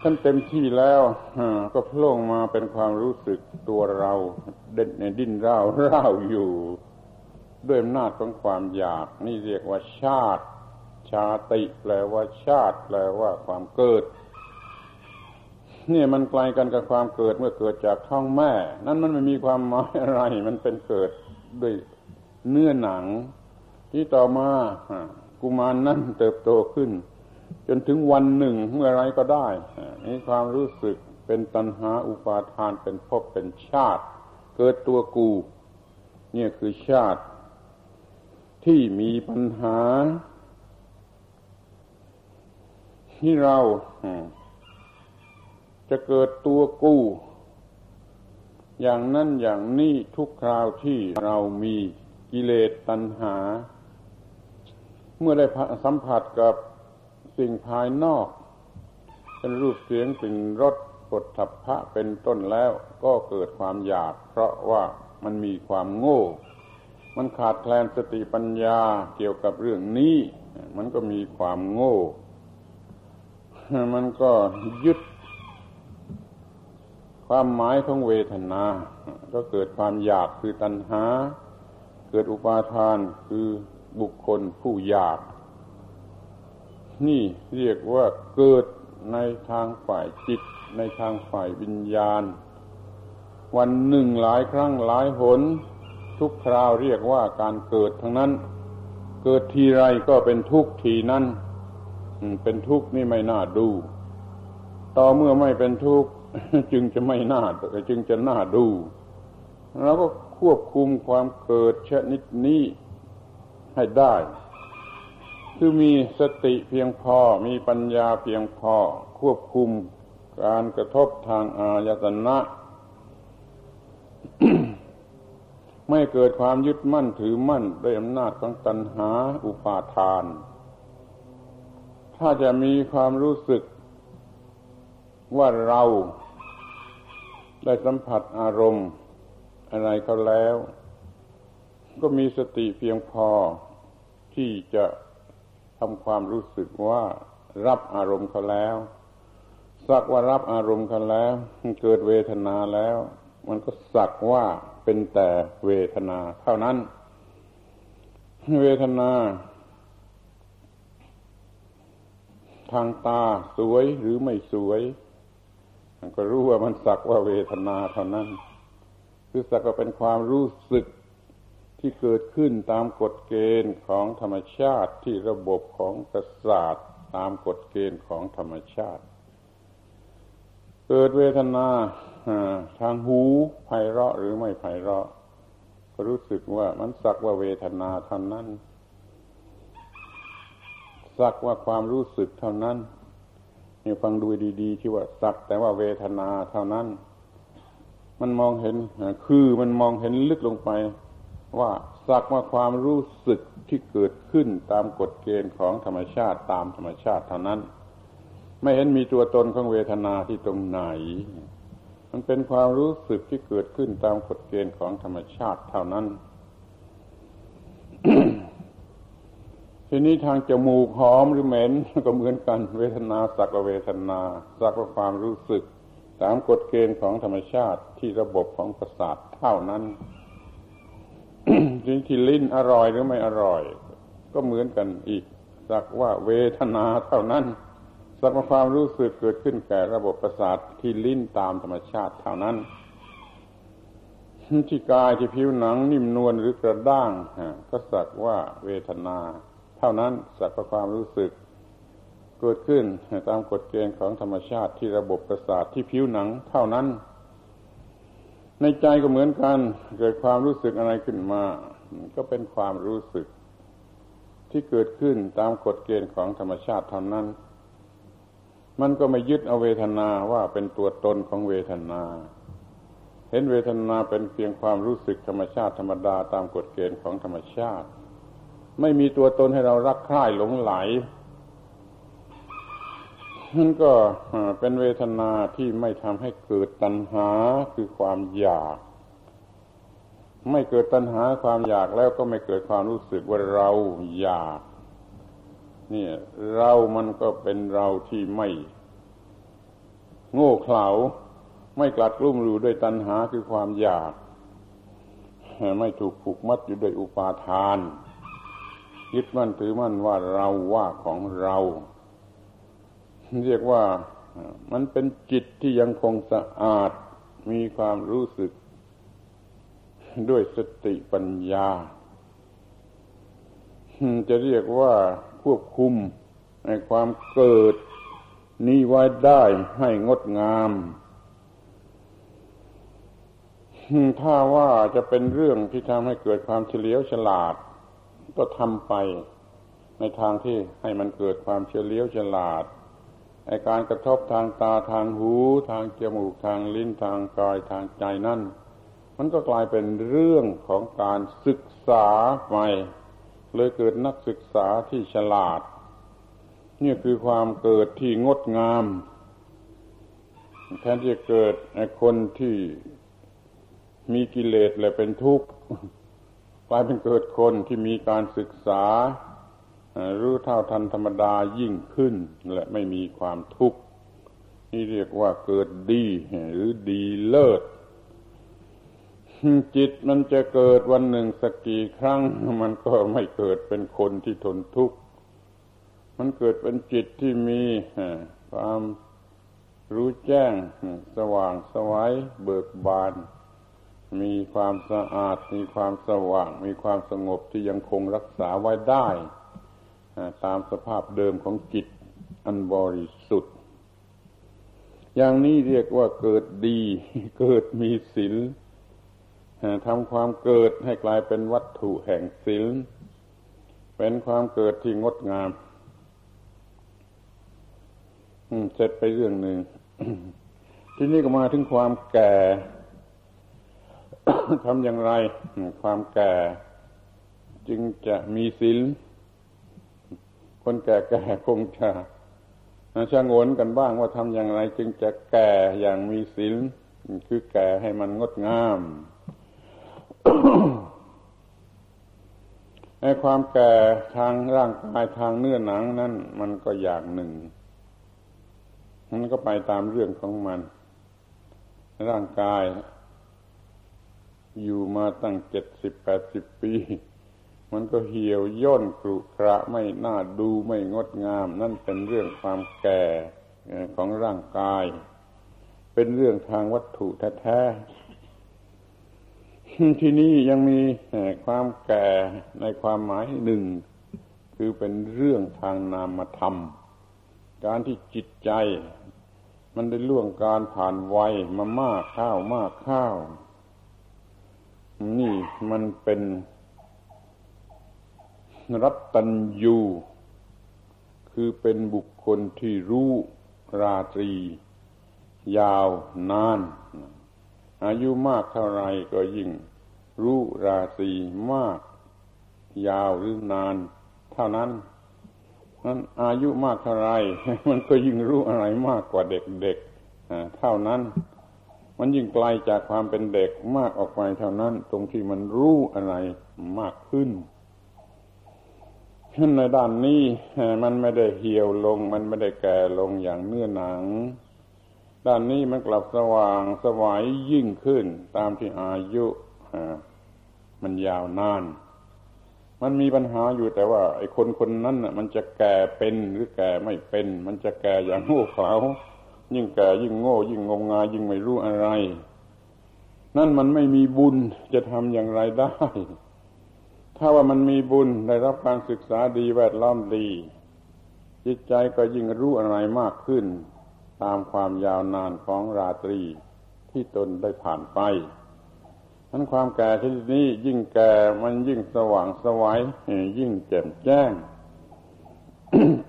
ท่านเต็มที่แล้วก็โผล่มาเป็นความรู้สึกตัวเราเด่นดิ้นเร่าเร่าอยู่ ด้วยอำนาจของความอยาก นี่เรียกว่าชาติ ชาติแปลว่าชาติแปลว่าความเกิดนี่มันไกลกันกับความเกิดเมื่อเกิดจากท้องแม่ นั่นมันไม่มีความหมายอะไร มันเป็นเกิดด้วยเนื้อหนัง ที่ต่อมากุมารนนั่นเติบโตขึ้น จนถึงวันหนึ่งเมื่อไรก็ได้มีความรู้สึกเป็นตัณหาอุปาทานเป็นภพเป็นชาติ เกิดตัวกู เนี่ยคือชาติ ที่มีปัญหา ที่เราจะเกิดตัวกู้ อย่างนั้นอย่างนี้ทุกคราวที่เรามีกิเลสตัณหา เมื่อได้สัมผัสกับ สิ่งภายนอก เป็นรูปเสียงสิ่งรสกดทัพพระเป็นต้นแล้วก็เกิดความอยาก เพราะว่ามันมีความโง่ มันขาดแคลนสติปัญญาเกี่ยวกับเรื่องนี้ มันก็มีความโง่ มันก็ยึด ความหมายของเวทนา ก็เกิดความอยากคือตัณหา เกิดอุปาทานคือบุคคลผู้อยาก นี่เรียกว่าเกิดในทางฝ่ายจิต ในทางฝ่ายวิญญาณ วันหนึ่งหลายครั้งหลายหน ทุกคราวเรียกว่าการเกิดทั้งนั้น เกิดทีไรก็เป็นทุกทีนั้นเป็นทุกข์นี่ไม่น่าดู ต่อเมื่อไม่เป็นทุกข์จึงจะไม่น่าจึงจะน่าดูเราก็ควบคุมความเกิดชนิดนี้ให้ได้ คือมีสติเพียงพอมีปัญญาเพียงพอควบคุมการกระทบทางอายตนะ ไม่เกิดความยึดมั่นถือมั่นด้วยอำนาจของตัณหาอุปาทาน ถ้าจะมีความรู้สึกว่าเราได้สัมผัสอารมณ์ อะไรเขาแล้ว ก็มีสติเพียงพอที่จะ ทำความรู้สึกว่ารับอารมณ์เขาแล้ว สักว่ารับอารมณ์กันแล้ว เกิดเวทนาแล้ว มันก็สักว่าเป็นแต่เวทนาเท่านั้น เวทนา ทางตาสวยหรือไม่สวยมันก็รู้ว่ามันสักว่าเวทนาเท่านั้น คือสักว่าเป็นความรู้สึก ที่เกิดขึ้นตามกฎเกณฑ์ของธรรมชาติที่ระบบของประสาทตามกฎเกณฑ์ของธรรมชาติ เกิดเวทนาทางหูไพเราะหรือไม่ไพเราะ ก็รู้สึกว่ามันสักว่าเวทนาเท่านั้น สักว่าความรู้สึกเท่านั้นนี่ฟังดูดีๆที่ว่าสักแต่ว่าเวทนาเท่านั้น มันมองเห็นคือมันมองเห็นลึกลงไป ว่าสักว่าความรู้สึกที่เกิดขึ้นตามกฎเกณฑ์ของธรรมชาติตามธรรมชาติเท่านั้น ไม่เห็นมีตัวตนของเวทนาที่ตรงไหน มันเป็นความรู้สึกที่เกิดขึ้นตามกฎเกณฑ์ของธรรมชาติเท่านั้น ทีนี้ทางจมูกหอมหรือเหม็นก็เหมือนกันเวทนาสักว่าเวทนาสักว่าความรู้สึก ตามกฎเกณฑ์ของธรรมชาติที่ระบบของประสาทเท่านั้น สิ่งที่ลิ้นอร่อยหรือไม่อร่อย ก็เหมือนกันอีก สักว่าเวทนาเท่านั้น สักว่าความรู้สึกเกิดขึ้นแก่ระบบประสาทที่ลิ้นตามธรรมชาติเท่านั้นที่กายที่ผิวหนังนิ่มนวลหรือกระด้างก็สักว่าเวทนา เท่านั้นสักว่าความรู้สึก เกิดขึ้นตามกฎเกณฑ์ของธรรมชาติที่ระบบประสาทที่ผิวหนัง เท่านั้น ในใจก็เหมือนกัน เกิดความรู้สึกอะไรขึ้นมา ก็เป็นความรู้สึก ที่เกิดขึ้นตามกฎเกณฑ์ของธรรมชาติเท่านั้น มันก็ไม่ยึดเอาเวทนาว่าเป็นตัวตนของเวทนา เห็นเวทนาเป็นเพียงความรู้สึกธรรมชาติธรรมดาตามกฎเกณฑ์ของธรรมชาติ ไม่มีตัวตนให้เรารักใคร่หลงไหล นั่นก็เป็นเวทนาที่ไม่ทำให้เกิดตัณหาคือความอยาก ไม่เกิดตัณหาความอยากแล้วก็ไม่เกิดความรู้สึกว่าเราอยากนี่เรามันก็เป็นเราที่ไม่ โง่เขลาไม่กลัดกลุ้มรูด้วยตัณหาคือความอยาก ไม่ถูกผูกมัดอยู่ด้วยอุปาทาน ยึดมั่นถือมั่นว่าเราว่าของเรา เรียกว่ามันเป็นจิตที่ยังคงสะอาดมีความรู้สึก ด้วยสติปัญญา จะเรียกว่าควบคุมในความเกิด นี้ไว้ได้ให้งดงาม ถ้าว่าจะเป็นเรื่องที่ทำให้เกิดความเฉลียวฉลาด ก็ทำไปในทางที่ให้มันเกิดความเฉลียวฉลาด ไอการกระทบทางตาทางหู ทางจมูกทางลิ้นทางกายทางใจนั่น มันก็กลายเป็นเรื่องของการศึกษาใหม่ เลยเกิดนักศึกษาที่ฉลาด นี่คือความเกิดที่งดงาม แทนที่จะเกิดไอคนที่มีกิเลสและเป็นทุกข์กลายเป็นเกิดคนที่มีการศึกษา รู้เท่าทันธรรมดายิ่งขึ้น และไม่มีความทุกข์ นี่เรียกว่าเกิดดี หรือดีเลิศ จิตมันจะเกิดวันหนึ่งสักกี่ครั้ง มันก็ไม่เกิดเป็นคนที่ทนทุกข์ มันเกิดเป็นจิตที่มีความรู้แจ้ง สว่างสวัยเบิกบาน มีความสะอาด มีความสว่าง มีความสงบที่ยังคงรักษาไว้ได้ ตามสภาพเดิมของจิตอันบริสุทธิ์ อย่างนี้เรียกว่าเกิดดี เกิดมีศีลทำความเกิดให้กลายเป็นวัตถุแห่งศีลเป็นความเกิดที่งดงามเสร็จไปเรื่องหนึ่ง ทีนี้ก็มาถึงความแก่ทำอย่างไร ความแก่ จึงจะมีศีล คนแก่ๆคงจะชะงนกันบ้างว่าทำอย่างไร จึงจะแก่อย่างมีศีลคือแก่ให้มันงดงามไอ้ความแก่ทางร่างกายทางเนื้อหนังนั่นมันก็อย่างหนึ่ง มันก็ไปตามเรื่องของมัน ร่างกายอยู่มาตั้งเจ็ดสิบแปดสิบปี มันก็เหี่ยวย่นกรุกระไม่น่าดูไม่งดงาม นั่นเป็นเรื่องความแก่ของร่างกาย เป็นเรื่องทางวัตถุแท้ๆที่นี่ยังมีความแก่ในความหมายหนึ่ง คือเป็นเรื่องทางนามธรรม การที่จิตใจ มันได้ล่วงการผ่านวัยมามากข้าวมากข้าว นี่มันเป็น รัตตัญยู คือเป็นบุคคลที่รู้ราตรี ยาวนาน อายุมากเท่าไรก็ยิ่ง รู้ราตรีมาก ยาวหรือนาน เท่านั้นนั้นอายุมากเท่าไรมันก็ยิ่งรู้อะไรมากกว่าเด็กๆเท่านั้น มันยิ่งไกลจากความเป็นเด็กมากออกไปเท่านั้น ตรงที่มันรู้อะไรมากขึ้น ในด้านนี้มันไม่ได้เหี่ยวลง มันไม่ได้แก่ลงอย่างเนื้อหนัง ด้านนี้มันกลับสว่างสวายยิ่งขึ้น ตามที่อายุมันยาวนาน มันมีปัญหาอยู่แต่ว่า ไอ้คนคนนั้นมันจะแก่เป็นหรือแก่ไม่เป็น มันจะแก่อย่างโง่เขลายิ่งแก่ยิ่งโง่ ยิ่งงมงายยิ่งไม่รู้อะไร นั่นมันไม่มีบุญจะทำอย่างไรได้ ถ้าว่ามันมีบุญได้รับการศึกษาดีแวดล้อมดี จิตใจก็ยิ่งรู้อะไรมากขึ้น ตามความยาวนานของราตรีที่ตนได้ผ่านไปทั้นความแก่ชนิดนี้ยิ่งแก่มันยิ่งสว่างสวัยยิ่งแจ่มแจ้ง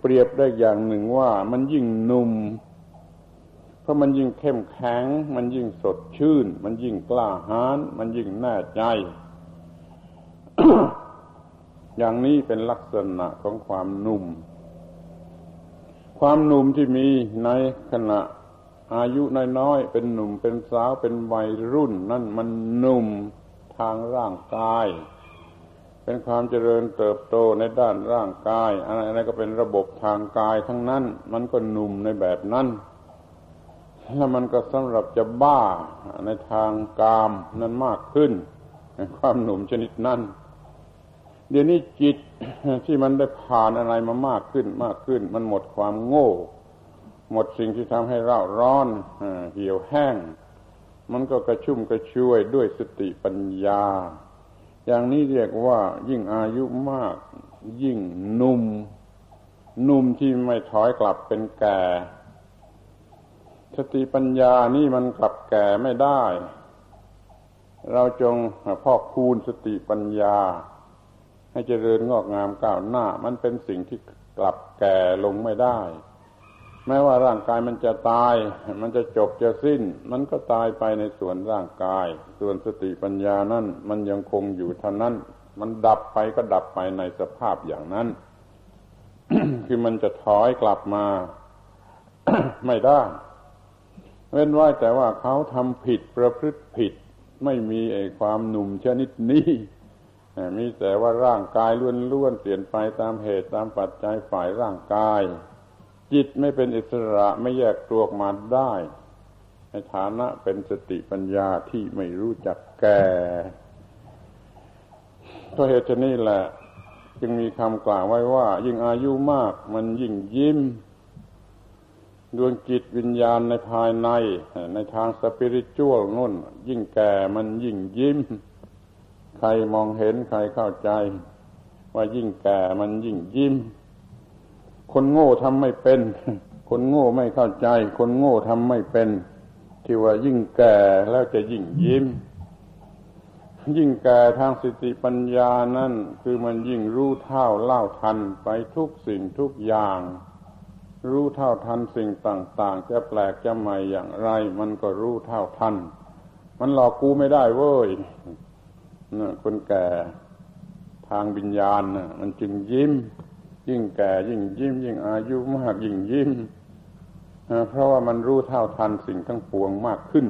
เปรียบได้อย่างหนึ่งว่ามันยิ่งหนุ่มเพราะมันยิ่งเข้มแข็ง มันยิ่งสดชื่น มันยิ่งกล้าหาญมันยิ่งแน่ใจ อย่างนี้เป็นลักษณะของความหนุ่ม ความหนุ่มที่มีในขณะอายุน้อยๆเป็นหนุ่มเป็นสาวเป็นวัยรุ่น นั่นมันหนุ่มทางร่างกาย เป็นความเจริญเติบโตในด้านร่างกาย อะไรๆก็เป็นระบบทางกายทั้งนั้น มันก็หนุ่มในแบบนั้นแล้วมันก็สำหรับจะบ้าในทางกามนั้นมากขึ้น ความหนุ่มชนิดนั้น เดี๋ยวนี้จิตที่มันได้ผ่านอะไรมามากขึ้นมากขึ้น มันหมดความโง่ หมดสิ่งที่ทำให้เราร้อนเหี่ยวแห้ง มันก็กระชุ่มกระชวยด้วยสติปัญญา อย่างนี้เรียกว่ายิ่งอายุมาก ยิ่งนุ่ม นุ่มที่ไม่ถอยกลับเป็นแก่สติปัญญานี่มันกลับแก่ไม่ได้ เราจงพอกคูณสติปัญญา ให้เจริญงอกงามก้าวหน้า มันเป็นสิ่งที่กลับแก่ลงไม่ได้ แม้ว่าร่างกายมันจะตาย มันจะจบจะสิ้น มันก็ตายไปในส่วนร่างกาย ส่วนสติปัญญานั่นมันยังคงอยู่เท่านั้น มันดับไปก็ดับไปในสภาพอย่างนั้น คือมันจะถอยกลับมาไม่ได้ เว้นไว้แต่ว่าเขาทำผิดประพฤติผิด ไม่มีไอ้ความหนุ่มชนิดนี้ มีแต่ว่าร่างกายล้วนๆเปลี่ยนไปตามเหตุตามปัจจัยฝ่ายร่างกาย จิตไม่เป็นอิสระไม่แยกตัวออกมาได้ในฐานะเป็นสติปัญญาที่ไม่รู้จักแก่เพราะเหตุนี้แหละ จึงมีคำกล่าวไว้ว่า ยิ่งอายุมากมันยิ่งยิ้มดวงจิตวิญญาณในภายใน ในทางสปิริตชัวลนุ่น ยิ่งแก่มันยิ่งยิ้ม ใครมองเห็นใครเข้าใจ ว่ายิ่งแก่มันยิ่งยิ้ม คนโง่ทำไม่เป็น คนโง่ไม่เข้าใจ คนโง่ทำไม่เป็น ที่ว่ายิ่งแก่แล้วจะยิ่งยิ้ม ยิ่งแก่ทางสติปัญญานั่นคือมันยิ่งรู้เท่าเล่าทันไปทุกสิ่งทุกอย่างรู้เท่าทันสิ่งต่าง ๆ จะแปลกจะใหม่อย่างไร มันก็รู้เท่าทัน มันหลอกกูไม่ได้เว้ย คนแก่ทางวิญญาณนะมันจึงยิ้ม ยิ่งแก่ยิ่งยิ้ม ยิ่งอายุมากยิ่งยิ้มเพราะว่ามันรู้เท่าทันสิ่งทั้งปวงมากขึ้น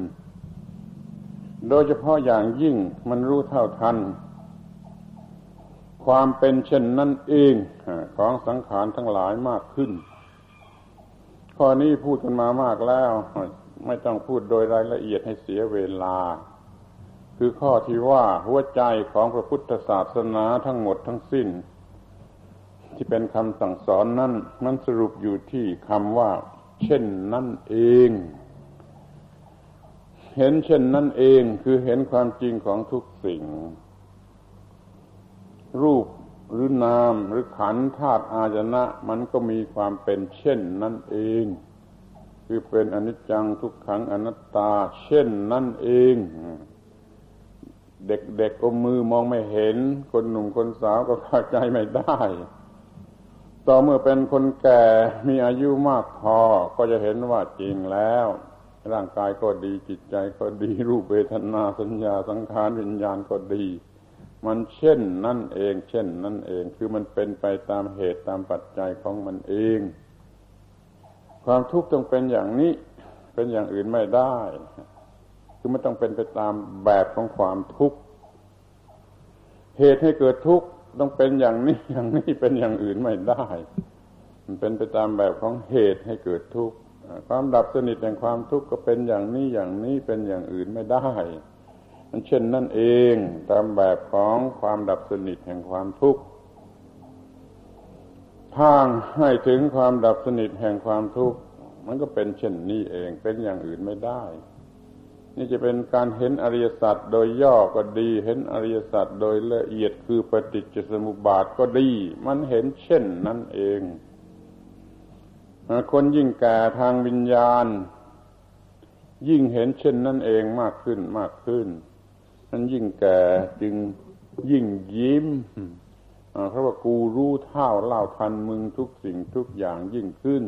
โดยเฉพาะอย่างยิ่งมันรู้เท่าทัน ความเป็นเช่นนั้นเองของสังขารทั้งหลายมากขึ้น ข้อนี้พูดกันมามากแล้ว ไม่ต้องพูดโดยรายละเอียดให้เสียเวลา คือข้อที่ว่าหัวใจของพระพุทธศาสนาทั้งหมดทั้งสิ้น ที่เป็นคำสั่งสอนนั่นมันสรุปอยู่ที่คำว่า เช่นนั่นเอง เห็นเช่นนั่นเองคือเห็นความจริงของทุกสิ่ง รูปหรือนามหรือขันธาตุอาจนะ มันก็มีความเป็นเช่นนั่นเอง คือเป็นอนิจจังทุกขังอนัตตา เช่นนั่นเอง เด็กๆกก็มือมองไม่เห็น คนหนุ่มคนสาวก็เข้าใจไม่ได้ ต่อเมื่อเป็นคนแก่มีอายุมากพอก็จะเห็นว่าจริงแล้ว ร่างกายก็ดีจิตใจก็ดีรูปเวทนาสัญญาสังขารวิญญาณก็ดี มันเช่นนั่นเอง เช่นนั่นเองคือมันเป็นไปตามเหตุตามปัจจัยของมันเอง ความทุกข์ต้องเป็นอย่างนี้ เป็นอย่างอื่นไม่ได้ คือมันต้องเป็นไปตามแบบของความทุกข์เหตุให้เกิดทุกข์ต้องเป็นอย่างนี้อย่างนี้เป็นอย่างอื่นไม่ได้ มันเป็นไปตามแบบของเหตุให้เกิดทุกข์ความดับสนิทแห่งความทุกข์ก็เป็นอย่างนี้อย่างนี้เป็นอย่างอื่นไม่ได้ มันเช่นนั่นเองตามแบบของความดับสนิทแห่งความทุกข์ทางให้ถึงความดับสนิทแห่งความทุกข์มันก็เป็นเช่นนี้เองเป็นอย่างอื่นไม่ได้ นี่จะเป็นการเห็นอริยสัจโดยย่อก็ดี เห็นอริยสัจโดยละเอียดคือปฏิจจสมุปบาทก็ดี มันเห็นเช่นนั้นเอง คนยิ่งแก่ทางวิญญาณ ยิ่งเห็นเช่นนั้นเองมากขึ้นมากขึ้นนั้นยิ่งแก่จึงยิ่งยิ้มเพราะว่ากูรู้เท่าเล่าทันมึงทุกสิ่งทุกอย่างยิ่งขึ้น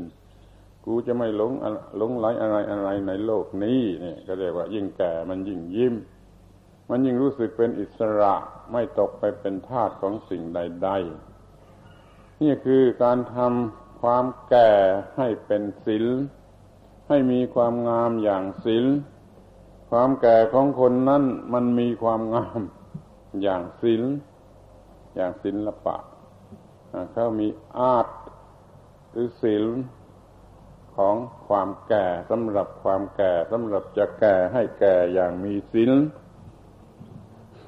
กูจะไม่หลงหลงไหลอะไรอะไรในโลกนี้เนี่ยก็เรียกว่ายิ่งแก่มันยิ่งยิ้ม มันยิ่งรู้สึกเป็นอิสระไม่ตกไปเป็นทาสของสิ่งใด ๆ นี่คือการทำความแก่ให้เป็นศิลให้มีความงามอย่างศิลความแก่ของคนนั้นมันมีความงามอย่างศิลอย่างศิลปะเขามีอาร์ตหรือศิล ของความแก่สำหรับความแก่สำหรับจะแก่ให้แก่อย่างมีศิล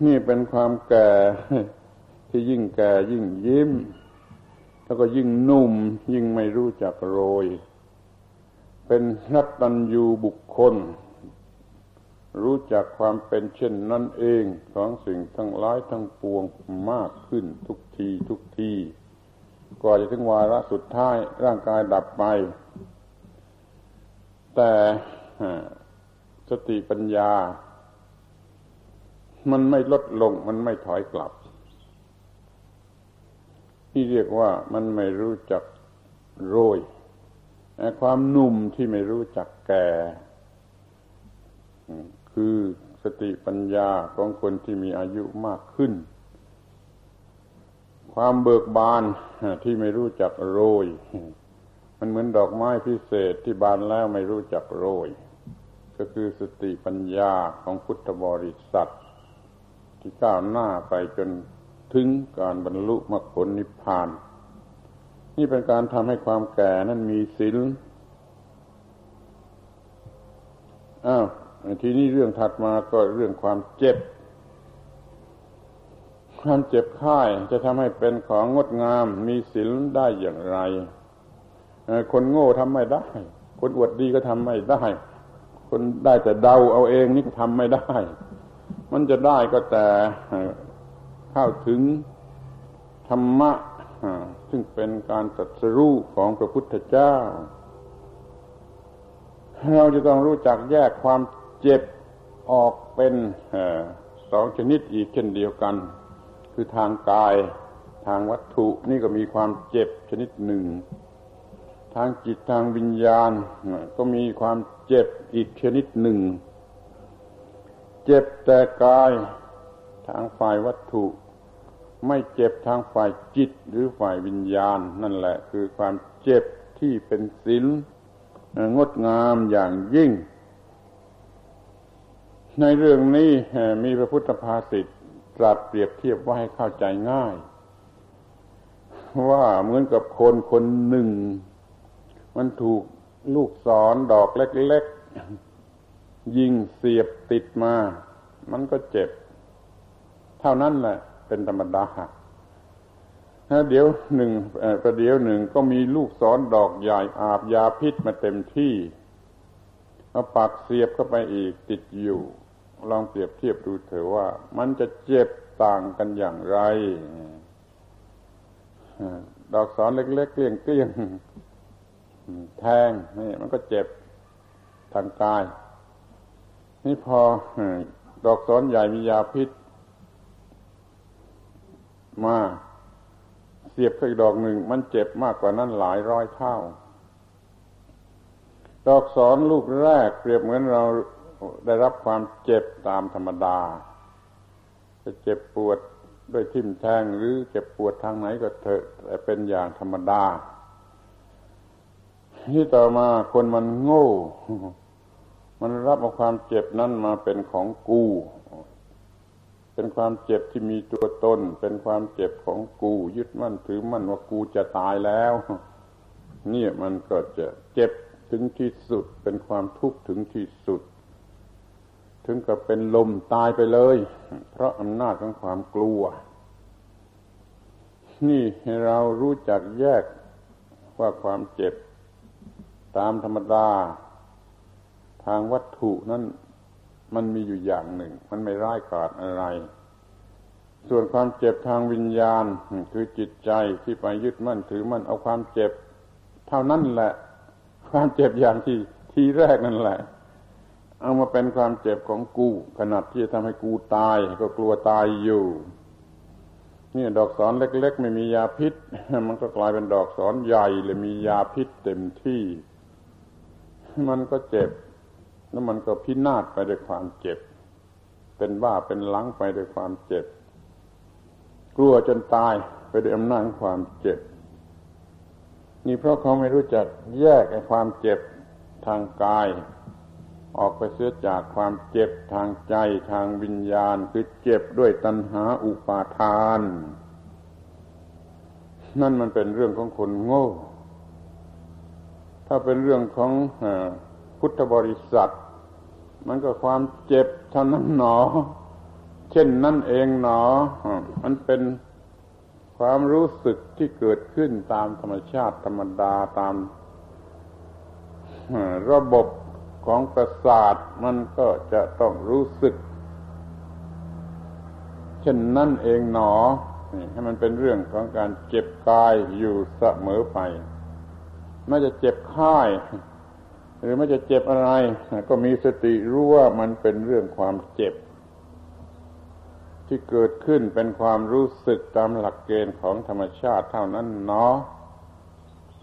นี่เป็นความแก่ที่ยิ่งแก่ยิ่งยิ้ม แล้วก็ยิ่งนุ่มยิ่งไม่รู้จักโรย เป็นรักตัญยูบุคคล รู้จักความเป็นเช่นนั้นเองของสิ่งทั้งหลายทั้งปวงมากขึ้นทุกทีทุกทีกว่าจะถึงวาระสุดท้ายร่างกายดับไป แต่สติปัญญา มันไม่ลดลง มันไม่ถอยกลับ ที่เรียกว่ามันไม่รู้จักโรยความหนุ่มที่ไม่รู้จักแก่ คือสติปัญญาของคนที่มีอายุมากขึ้น ความเบิกบานที่ไม่รู้จักโรย มันเหมือนดอกไม้พิเศษที่บานแล้วไม่รู้จักโรย ก็คือสติปัญญาของพุทธบริษัท ที่ก้าวหน้าไปจนถึงการบรรลุมรรคผลนิพพาน นี่เป็นการทำให้ความแก่นั้นมีศีลอ้าวทีนี้เรื่องถัดมาก็เรื่องความเจ็บ ความเจ็บไข้จะทำให้เป็นของงดงามมีศีลได้อย่างไร คนโง่ทำไม่ได้ คนอวดดีก็ทำไม่ได้ คนได้แต่เดาเอาเองนี่ก็ทำไม่ได้ มันจะได้ก็แต่เข้าถึงธรรมะซึ่งเป็นการตรัสรู้ของพระพุทธเจ้า เราจะต้องรู้จักแยกความเจ็บออกเป็นสองชนิดอีกเช่นเดียวกัน คือทางกายทางวัตถุนี่ก็มีความเจ็บชนิดหนึ่ง ทางจิตทางวิญญาณ ก็มีความเจ็บอีกชนิดหนึ่ง เจ็บแต่กายทางฝ่ายวัตถุ ไม่เจ็บทางฝ่ายจิตหรือฝ่ายวิญญาณ นั่นแหละคือความเจ็บที่เป็นศีลงดงามอย่างยิ่ง ในเรื่องนี้มีพระพุทธภาษิตตรัสเปรียบเทียบว่าให้เข้าใจง่าย ว่าเหมือนกับคนคนหนึ่ง มันถูกลูกศรดอกเล็กๆยิงเสียบติดมา มันก็เจ็บ เท่านั้นแหละ เป็นธรรมดาถ้าเดี๋ยวหนึ่งประเดี๋ยวหนึ่งก็มีลูกศรดอกใหญ่อาบยาพิษมาเต็มที่เอาปากเสียบเข้าไปอีกติดอยู่ ลองเปรียบเทียบดูเถอะว่า มันจะเจ็บต่างกันอย่างไรดอกศรเล็กๆเกลี้ยงเกลี้ยง แทงนี่มันก็เจ็บทางกาย นี่พอดอกศรใหญ่มียาพิษ มาเสียบไปดอกหนึ่ง มันเจ็บมากกว่านั้นหลายร้อยเท่า ดอกศรลูกแรก เปรียบเหมือนเราได้รับความเจ็บตามธรรมดา จะเจ็บปวดด้วยทิ่มแทงหรือเจ็บปวดทางไหนก็เถอะแต่เป็นอย่างธรรมดา ที่ต่อมาคนมันโง่ มันรับเอาความเจ็บนั้นมาเป็นของกู เป็นความเจ็บที่มีตัวตน เป็นความเจ็บของกู ยึดมั่นถือมั่นว่ากูจะตายแล้วนี่มันก็จะเจ็บถึงที่สุด เป็นความทุกข์ถึงที่สุด ถึงกับเป็นลมตายไปเลย เพราะอำนาจของความกลัว นี่ให้เรารู้จักแยกว่าความเจ็บ ตามธรรมดา ทางวัตถุนั้นมันมีอยู่อย่างหนึ่ง มันไม่ร้ายกาจอะไร ส่วนความเจ็บทางวิญญาณคือจิตใจที่ไปยึดมั่นถือมั่นเอาความเจ็บ เท่านั้นแหละ ความเจ็บอย่างที่ทีแรกนั่นแหละ เอามาเป็นความเจ็บของกูขนาดที่จะทำให้กูตาย ก็กลัวตายอยู่นี่ดอกสอนเล็ก ๆ ไม่มียาพิษ มันก็กลายเป็นดอกสอนใหญ่เลยมียาพิษเต็มที่ มันก็เจ็บ แล้วมันก็พินาศไปด้วยความเจ็บ เป็นบ้าเป็นลังไปด้วยความเจ็บ กลัวจนตายไปด้วยอำนาจความเจ็บ นี่เพราะเขาไม่รู้จักแยกไอ้ความเจ็บทางกาย ออกไปเสียจากความเจ็บทางใจทางวิญญาณ คือเจ็บด้วยตัณหาอุปาทาน นั่นมันเป็นเรื่องของคนโง่ ถ้าเป็นเรื่องของพุทธบริษัท มันก็ความเจ็บเท่านั้นหนอ เช่นนั่นเองหนอ มันเป็นความรู้สึกที่เกิดขึ้นตามธรรมชาติธรรมดาตามระบบของประสาทมันก็จะต้องรู้สึก เช่นนั่นเองหนอ ให้มันเป็นเรื่องของการเจ็บกายอยู่เสมอไป ไม่จะเจ็บค่าย หรือไม่จะเจ็บอะไร ก็มีสติรู้ว่ามันเป็นเรื่องความเจ็บ ที่เกิดขึ้นเป็นความรู้สึกตามหลักเกณฑ์ของธรรมชาติเท่านั้นเนาะ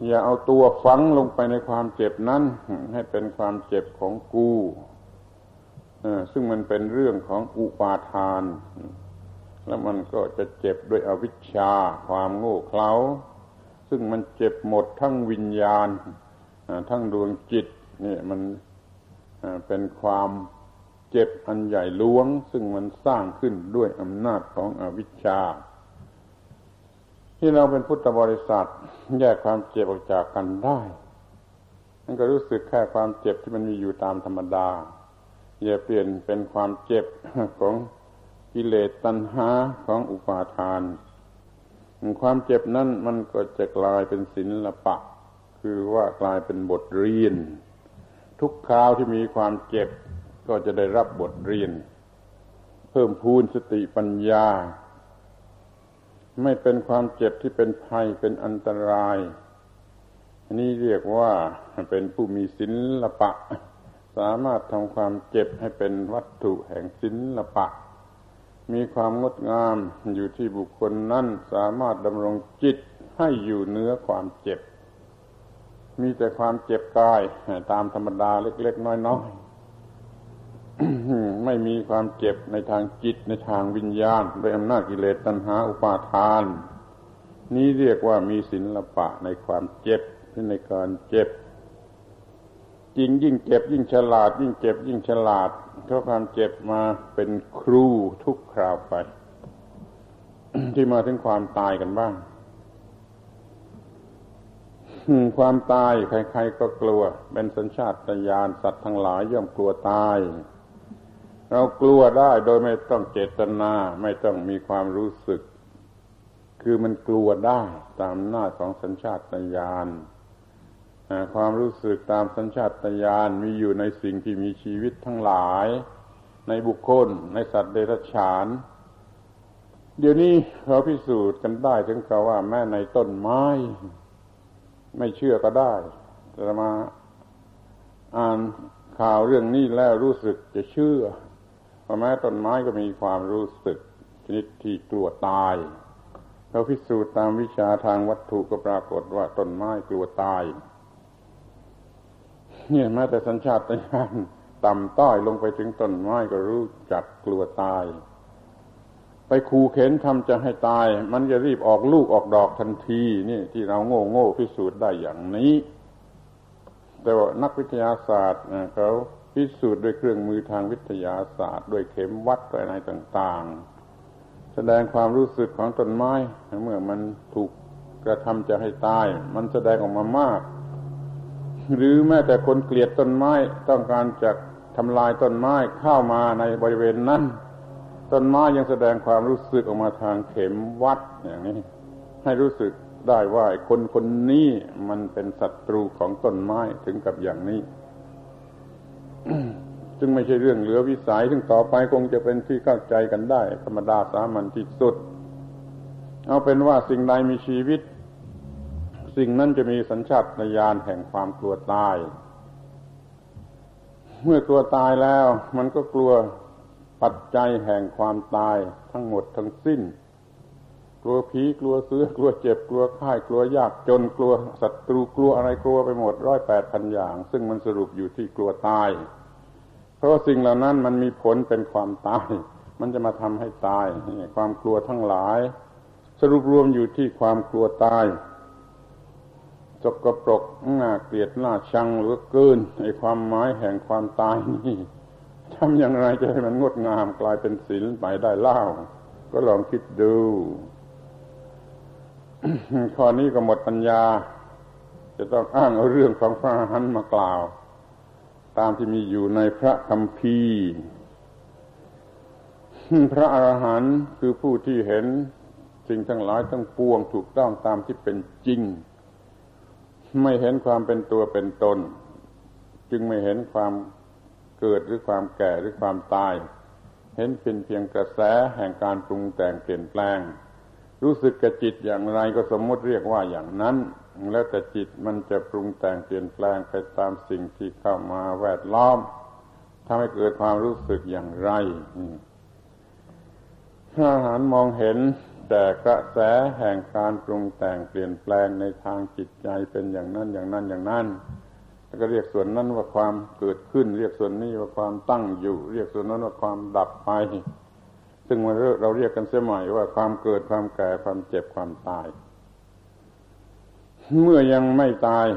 อย่าเอาตัวฝังลงไปในความเจ็บนั้น ให้เป็นความเจ็บของกูซึ่งมันเป็นเรื่องของอุปาทาน แล้วมันก็จะเจ็บด้วยอวิชชาความโง่เขลา ซึ่งมันเจ็บหมดทั้งวิญญาณ ทั้งดวงจิตนี่มันเป็นความเจ็บอันใหญ่หลวง ซึ่งมันสร้างขึ้นด้วยอำนาจของอวิชชา ที่เราเป็นพุทธบริษัทแยกความเจ็บออกจากกันได้นั่นก็รู้สึกแค่ความเจ็บที่มันมีอยู่ตามธรรมดา อย่าเปลี่ยนเป็นความเจ็บของกิเลสตัณหาของอุปาทาน ความเจ็บนั้นมันก็จะกลายเป็นศิละปะ คือว่ากลายเป็นบทเรียน ทุกคราวที่มีความเจ็บ ก็จะได้รับบทเรียน เพิ่มพูนสติปัญญา ไม่เป็นความเจ็บที่เป็นภัยเป็นอันตรายอันนี้เรียกว่าเป็นผู้มีศิลปะ สามารถทำความเจ็บให้เป็นวัตถุแห่งศิลปะ มีความงดงามอยู่ที่บุคคลนั้นสามารถดำรงจิตให้อยู่เนื้อความเจ็บ มีแต่ความเจ็บกายตามธรรมดาเล็กๆน้อยๆ ไม่มีความเจ็บในทางจิตในทางวิญญาณโดยอำนาจกิเลสตัณหาอุปาทาน นี้เรียกว่ามีศิลปะในความเจ็บในการเจ็บ จริงยิ่งเจ็บยิ่งฉลาด ยิ่งเจ็บยิ่งฉลาดเพราะความเจ็บมาเป็นครูทุกคราวไป ที่มาถึงความตายกันบ้างความตายใครๆก็กลัว เป็นสัญชาตญาณสัตว์ทั้งหลายย่อมกลัวตาย เรากลัวได้โดยไม่ต้องเจตนา ไม่ต้องมีความรู้สึก คือมันกลัวได้ตามหน้าของสัญชาตญาณ ความรู้สึกตามสัญชาตญาณมีอยู่ในสิ่งที่มีชีวิตทั้งหลาย ในบุคคล ในสัตว์เดรัจฉาน เดี๋ยวนี้เราพิสูจน์กันได้ถึงกับว่าแม้ในต้นไม้ ไม่เชื่อก็ได้ แต่มาอ่านข่าวเรื่องนี้แล้วรู้สึกจะเชื่อเพราะแม้ต้นไม้ก็มีความรู้สึกชนิดที่กลัวตายเราพิสูจน์ตามวิชาทางวัตถุก็ปรากฏว่าต้นไม้กลัวตาย เนี่ยแม้แต่สัญชาตญาณต่ำต้อยลงไปถึงต้นไม้ก็รู้จักกลัวตาย ไปคูเข็นทำจะให้ตาย มันจะรีบออกลูกออกดอกทันทีนี่ที่เราโง่โง่พิสูจน์ได้อย่างนี้ แต่ว่านักวิทยาศาสตร์เขาพิสูจน์ด้วยเครื่องมือทางวิทยาศาสตร์ ด้วยเข็มวัดอะไรต่างๆ แสดงความรู้สึกของต้นไม้เมื่อมันถูกกระทำจะให้ตาย มันแสดงออกมามาก หรือแม้แต่คนเกลียดต้นไม้ต้องการจะทำลายต้นไม้เข้ามาในบริเวณนั้นต้นไม้ยังแสดงความรู้สึกออกมาทางเข็มวัดอย่างนี้ ให้รู้สึกได้ว่าคนคนนี้มันเป็นศัตรูของต้นไม้ถึงกับอย่างนี้จึงไม่ใช่เรื่องเหลือวิสัยซึ่งต่อไปคงจะเป็นที่เข้าใจกันได้ ธรรมดาสามัญที่สุด เอาเป็นว่าสิ่งใดมีชีวิต สิ่งนั้นจะมีสัญชาตญาณแห่งความกลัวตาย เมื่อกลัวตายแล้ว มันก็กลัวปัจจัยแห่งความตายทั้งหมดทั้งสิ้น กลัวผีกลัวเสือกลัวเจ็บกลัวไข้กลัวยากจนกลัวศัตรูกลัวอะไรกลัวไปหมดร้อยแปดพันอย่าง ซึ่งมันสรุปอยู่ที่กลัวตาย เพราะสิ่งเหล่านั้นมันมีผลเป็นความตาย มันจะมาทำให้ตายความกลัวทั้งหลาย สรุปรวมอยู่ที่ความกลัวตาย สกปรกน่าเกลียดน่าชังหรือเกินไอ้ความหมายแห่งความตายนี่ทำอย่างไรจะให้มันงดงามกลายเป็นศิลไปได้เล่า ก็ลองคิดดูข้อนี้ก็หมดปัญญา จะต้องอ้างเอาเรื่องของพระอรหันต์มากล่าว ตามที่มีอยู่ในพระคัมภีร์พระอรหันต์คือผู้ที่เห็นสิ่งทั้งหลายทั้งปวงถูกต้องตามที่เป็นจริง ไม่เห็นความเป็นตัวเป็นตน จึงไม่เห็นความเกิดหรือความแก่หรือความตาย เห็นเป็นเพียงกระแสแห่งการปรุงแต่งเปลี่ยนแปลง รู้สึกกับจิตอย่างไรก็สมมติเรียกว่าอย่างนั้น แล้วแต่จิตมันจะปรุงแต่งเปลี่ยนแปลงไปตามสิ่งที่เข้ามาแวดล้อมทำให้เกิดความรู้สึกอย่างไรถ้าหารมองเห็น แต่กระแสแห่งการปรุงแต่งเปลี่ยนแปลงในทางจิตใจเป็นอย่างนั้นอย่างนั้นอย่างนั้นแล้วก็เรียกส่วนนั้นว่าความเกิดขึ้น เรียกส่วนนี้ว่าความตั้งอยู่ เรียกส่วนนั้นว่าความดับไป ซึ่งเราเรียกกันเสียใหม่ว่าความเกิดความแก่ความเจ็บความตาย เมื่อยังไม่ตาย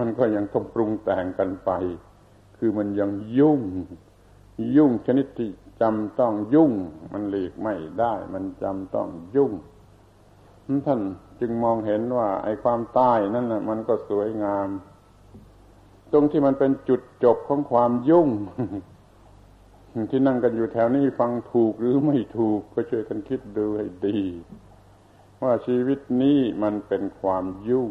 มันก็ยังต้องปรุงแต่งกันไป คือมันยังยุ่ง ยุ่งชนิดที่ จำต้องยุ่ง มันหลีกไม่ได้ มันจำต้องยุ่งท่านจึงมองเห็นว่า ไอ้ความตายนั่นนะมันก็สวยงาม ตรงที่มันเป็นจุดจบของความยุ่ง ที่นั่งกันอยู่แถวนี้ฟังถูกหรือไม่ถูกก็ช่วยกันคิดดูให้ดี ว่าชีวิตนี้มันเป็นความยุ่ง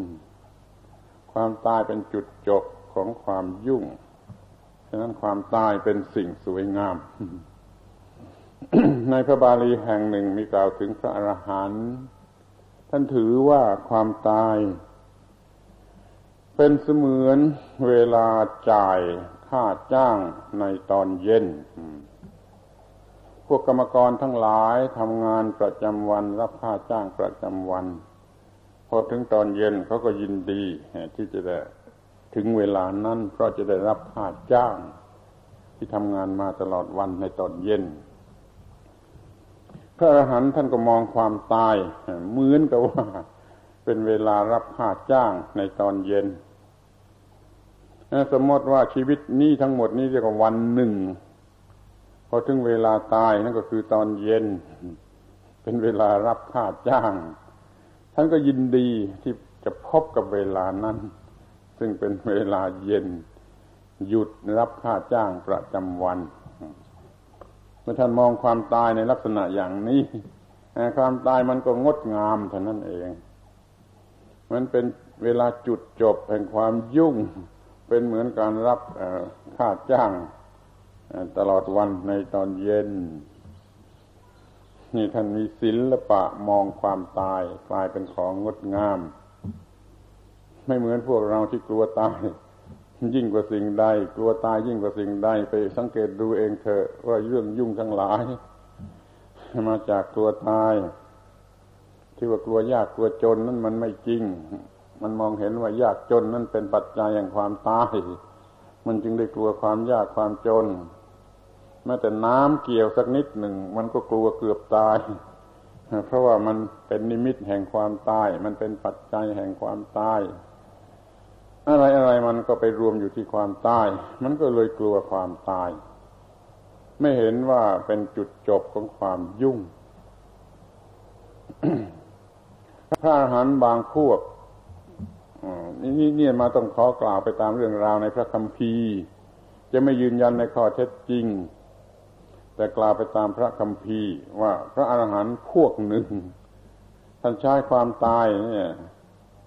ความตายเป็นจุดจบของความยุ่ง ฉะนั้นความตายเป็นสิ่งสวยงาม ในพระบาลีแห่งหนึ่งมีกล่าวถึงพระอรหันต์ท่านถือว่าความตาย เป็นเสมือนเวลาจ่ายค่าจ้างในตอนเย็น พวกกรรมกรทั้งหลายทำงานประจำวันรับค่าจ้างประจำวัน พอถึงตอนเย็นเขาก็ยินดีที่จะได้ถึงเวลานั้นเพราะจะได้รับค่าจ้าง ที่ทำงานมาตลอดวันในตอนเย็น พระอรหันต์ท่านก็มองความตายเหมือนกับว่าเป็นเวลารับค่าจ้างในตอนเย็น สมมติว่าชีวิตนี้ทั้งหมดนี้เรียกว่าวันหนึ่งพอถึงเวลาตายนั่นก็คือตอนเย็น เป็นเวลารับค่าจ้าง ท่านก็ยินดีที่จะพบกับเวลานั้น ซึ่งเป็นเวลาเย็น หยุดรับค่าจ้างประจำวัน เมื่อท่านมองความตายในลักษณะอย่างนี้ความตายมันก็งดงามเท่านั้นเอง มันเป็นเวลาจุดจบแห่งความยุ่ง เป็นเหมือนการรับค่าจ้างตลอดวันในตอนเย็น นี่ท่านมีศิลปะมองความตายกลายเป็นของงดงาม ไม่เหมือนพวกเราที่กลัวตาย ยิ่งกว่าสิ่งใด กลัวตายยิ่งกว่าสิ่งใด ไปสังเกตดูเองเถอะว่าเรื่องยุ่งทั้งหลาย มาจากกลัวตาย ที่ว่ากลัวยากกลัวจนนั่นมันไม่จริง มันมองเห็นว่ายากจนนั่นเป็นปัจจัยแห่งความตายมันจึงได้กลัวความยากความจนแม้แต่น้ำเกี่ยวสักนิดหนึ่ง มันก็กลัวเกือบตาย เพราะว่ามันเป็นนิมิตแห่งความตาย มันเป็นปัจจัยแห่งความตาย อะไรอะไรมันก็ไปรวมอยู่ที่ความตาย มันก็เลยกลัวความตาย ไม่เห็นว่าเป็นจุดจบของความยุ่ง พระอรหันต์บางพวกนี่นี่มาต้องขอกล่าวไปตามเรื่องราวในพระคัมภีร์ จะไม่ยืนยันในข้อเท็จจริง แต่กล่าวไปตามพระคัมภีร์ ว่าพระอรหันต์พวกหนึ่งท่านใช้ความตายเนี่ย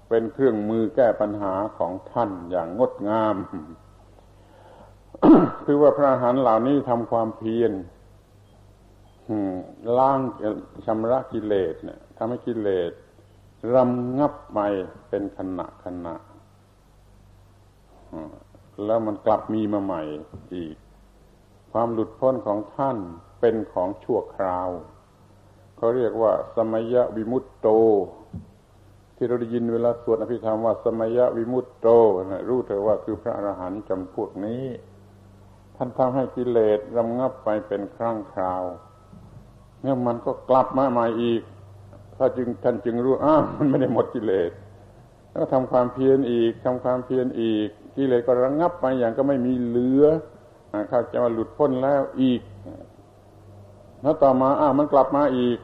เป็นเครื่องมือแก้ปัญหาของท่านอย่างงดงาม คือว่าพระอรหันต์เหล่านี้ทำความเพียรล้างชำระกิเลสเนี่ยทำให้กิเลสรำงับไปเป็นขณะขณะแล้วมันกลับมีมาใหม่อีก ความหลุดพ้นของท่านเป็นของชั่วคราวเขาเรียกว่า สมยวิมุตโต ที่เราได้ยินเวลาสวดอภิธรรมว่าสมยวิมุตโตรู้เถอะว่าคือพระอรหันต์จำพวกนี้ ท่านทำให้กิเลสรำงับไปเป็นครั้งคราวเนี่ยมันก็กลับมาใหม่อีก ถ้าจึงท่านจึงรู้อ้ามันไม่ได้หมดกิเลสแล้วทำความเพียรอีกทำความเพียรอีก กิเลสก็ระงงับไปอย่างก็ไม่มีเหลือเข้าจะมาหลุดพ้นแล้วอีกแล้วต่อมาอ้ามันกลับมาอีก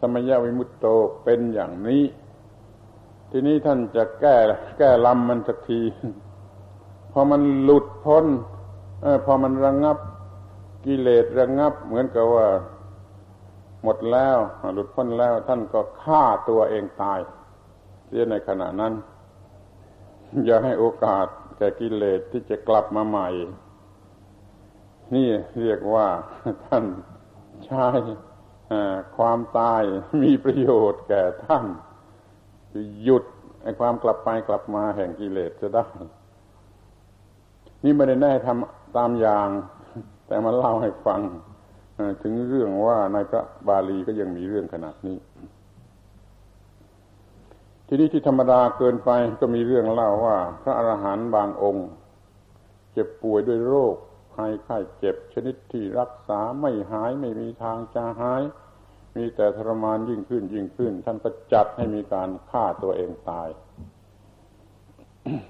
สมัยวิมุตโตเป็นอย่างนี้ ทีนี้ท่านจะแก้ แก้ลำมันสักที พอมันหลุดพ้นอพอมันระงงับกิเลสระงงับ เหมือนกับว่า หมดแล้ว หลุดพ้นแล้ว ท่านก็ฆ่าตัวเองตายเสียในขณะนั้น อย่าให้โอกาสแก่กิเลสที่จะกลับมาใหม่ นี่เรียกว่าท่านใช้ความตายมีประโยชน์แก่ท่าน หยุดไอ้ความกลับไปกลับมาแห่งกิเลสจะได้ นี่ไม่ได้แน่ทำตามอย่าง แต่มาเล่าให้ฟัง ถึงเรื่องว่าในพระบาลีก็ยังมีเรื่องขนาดนี้ ทีนี้ที่ธรรมดาเกินไปก็มีเรื่องเล่าว่า พระอรหันต์บางองค์ เจ็บป่วยด้วยโรคภัยไข้เจ็บชนิดที่รักษาไม่หายไม่มีทางจะหาย มีแต่ทรมานยิ่งขึ้นยิ่งขึ้น ท่านก็จัดให้มีการฆ่าตัวเองตาย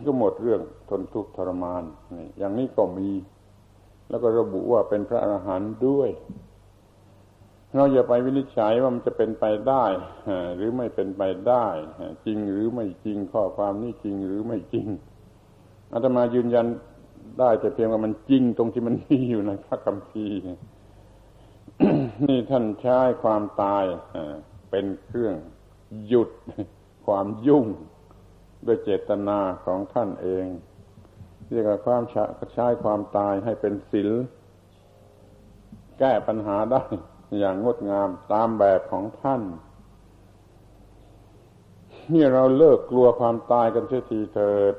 ก็หมดเรื่องทนทุกข์ทรมานนี่อย่างนี้ก็มี แล้วก็ระบุว่าเป็นพระอรหันต์ด้วยเราอย่าไปวินิจฉัยว่ามันจะเป็นไปได้หรือไม่เป็นไปได้ จริงหรือไม่จริงข้อความนี้จริงหรือไม่จริงอาตมายืนยันได้แต่เพียงว่ามันจริงตรงที่มันมีอยู่ในพระคัมภีร์ นี่ท่านใช้ความตายเป็นเครื่องหยุดความยุ่งด้วยเจตนาของท่านเองเรียกว่าความใช้ความตายให้เป็นศิลแก้ปัญหาได้อย่างงดงามตามแบบของท่านนี่เราเลิกกลัวความตายกันเสียทีเถิด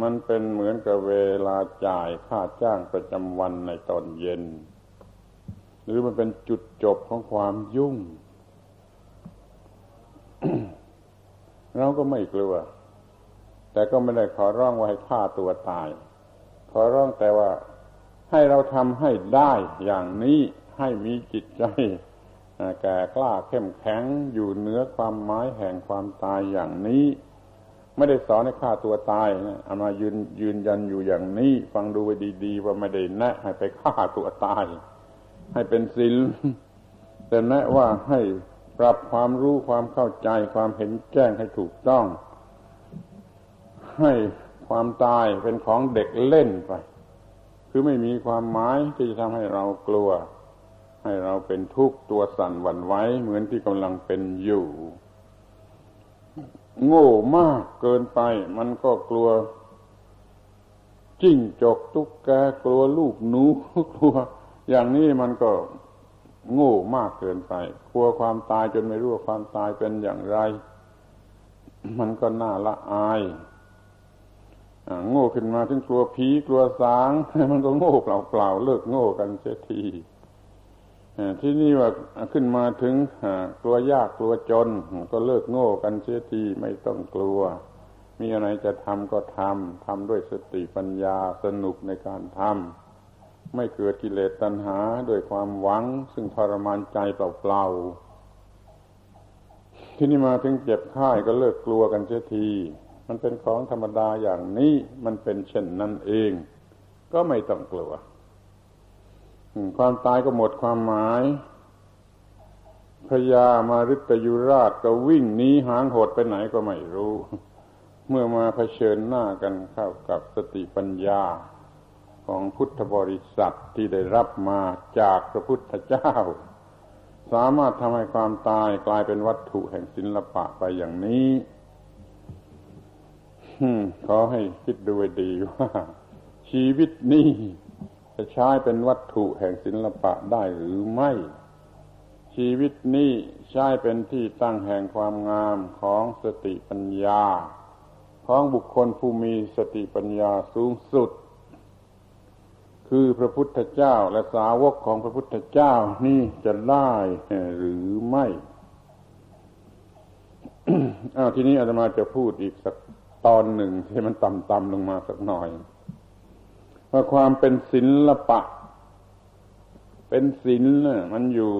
มันเป็นเหมือนกับเวลาจ่ายค่าจ้างประจำวันในตอนเย็น รือมันเป็นจุดจบของความยุ่ง เราก็ไม่กลัว แต่ก็ไม่ได้ขอร้องว่าให้ฆ่าตัวตาย ขอร้องแต่ว่าให้เราทำให้ได้อย่างนี้ให้มีจิตใจแก่กล้าเข้มแข็งอยู่เหนือความหมายแห่งความตายอย่างนี้ ไม่ได้สอนให้ฆ่าตัวตายนะเอามายืนยืนยันอยู่อย่างนี้ ฟังดูไปดี ๆ ว่าไม่ได้แนะให้ไปฆ่าตัวตาย ให้เป็นศีลแต่แนะว่าให้ปรับความรู้ความเข้าใจความเห็นแจ้งให้ถูกต้อง ให้ความตายเป็นของเด็กเล่นไป คือไม่มีความหมายที่จะทำให้เรากลัว ให้เราเป็นทุกข์ตัวสั่นหวั่นไหวเหมือนที่กำลังเป็นอยู่ โง่มากเกินไป มันก็กลัวจิ้งจกตุ๊กแกกลัวลูกหนูกลัว อย่างนี้มันก็โง่มากเกินไปกลัวความตายจนไม่รู้ว่าความตายเป็นอย่างไร มันก็น่าละอายโง่ขึ้นมาถึงกลัวผีกลัวสาง มันก็โง่เปล่าๆเลิกโง่กันเสียทีที่นี่ว่าขึ้นมาถึงกลัวยากกลัวจน ก็เลิกโง่กันเสียทีไม่ต้องกลัว มีอะไรจะทำก็ทำทำด้วยสติปัญญาสนุกในการทำ ไม่เกิดกิเลสตัณหาด้วยความหวัง ซึ่งทรมานใจเปล่าๆที่นี่มาถึงเจ็บไข้ก็เลิกกลัวกันเสียที มันเป็นของธรรมดาอย่างนี้มันเป็นเช่นนั้นเอง ก็ไม่ต้องกลัวความตายก็หมดความหมายพญามาริตยุราชก็วิ่งหนีหางหดไปไหนก็ไม่รู้ เมื่อมาเผชิญหน้ากันเข้ากับสติปัญญา ของพุทธบริษัทที่ได้รับมาจากพระพุทธเจ้า สามารถทำให้ความตายกลายเป็นวัตถุแห่งศิลปะไปอย่างนี้ขอให้คิดดูดีว่า ชีวิตนี้จะใช้เป็นวัตถุแห่งศิลปะได้หรือไม่ ชีวิตนี้ใช้เป็นที่ตั้งแห่งความงามของสติปัญญา ของบุคคลผู้มีสติปัญญาสูงสุด คือพระพุทธเจ้าและสาวกของพระพุทธเจ้านี่จะได้หรือไม่อ้าวทีนี้อาตมาจะพูดอีกสักตอนหนึ่งที่มันต่ำๆลงมาสักหน่อย ว่าความเป็นศิลปะ เป็นศิลเนี่ยมันอยู่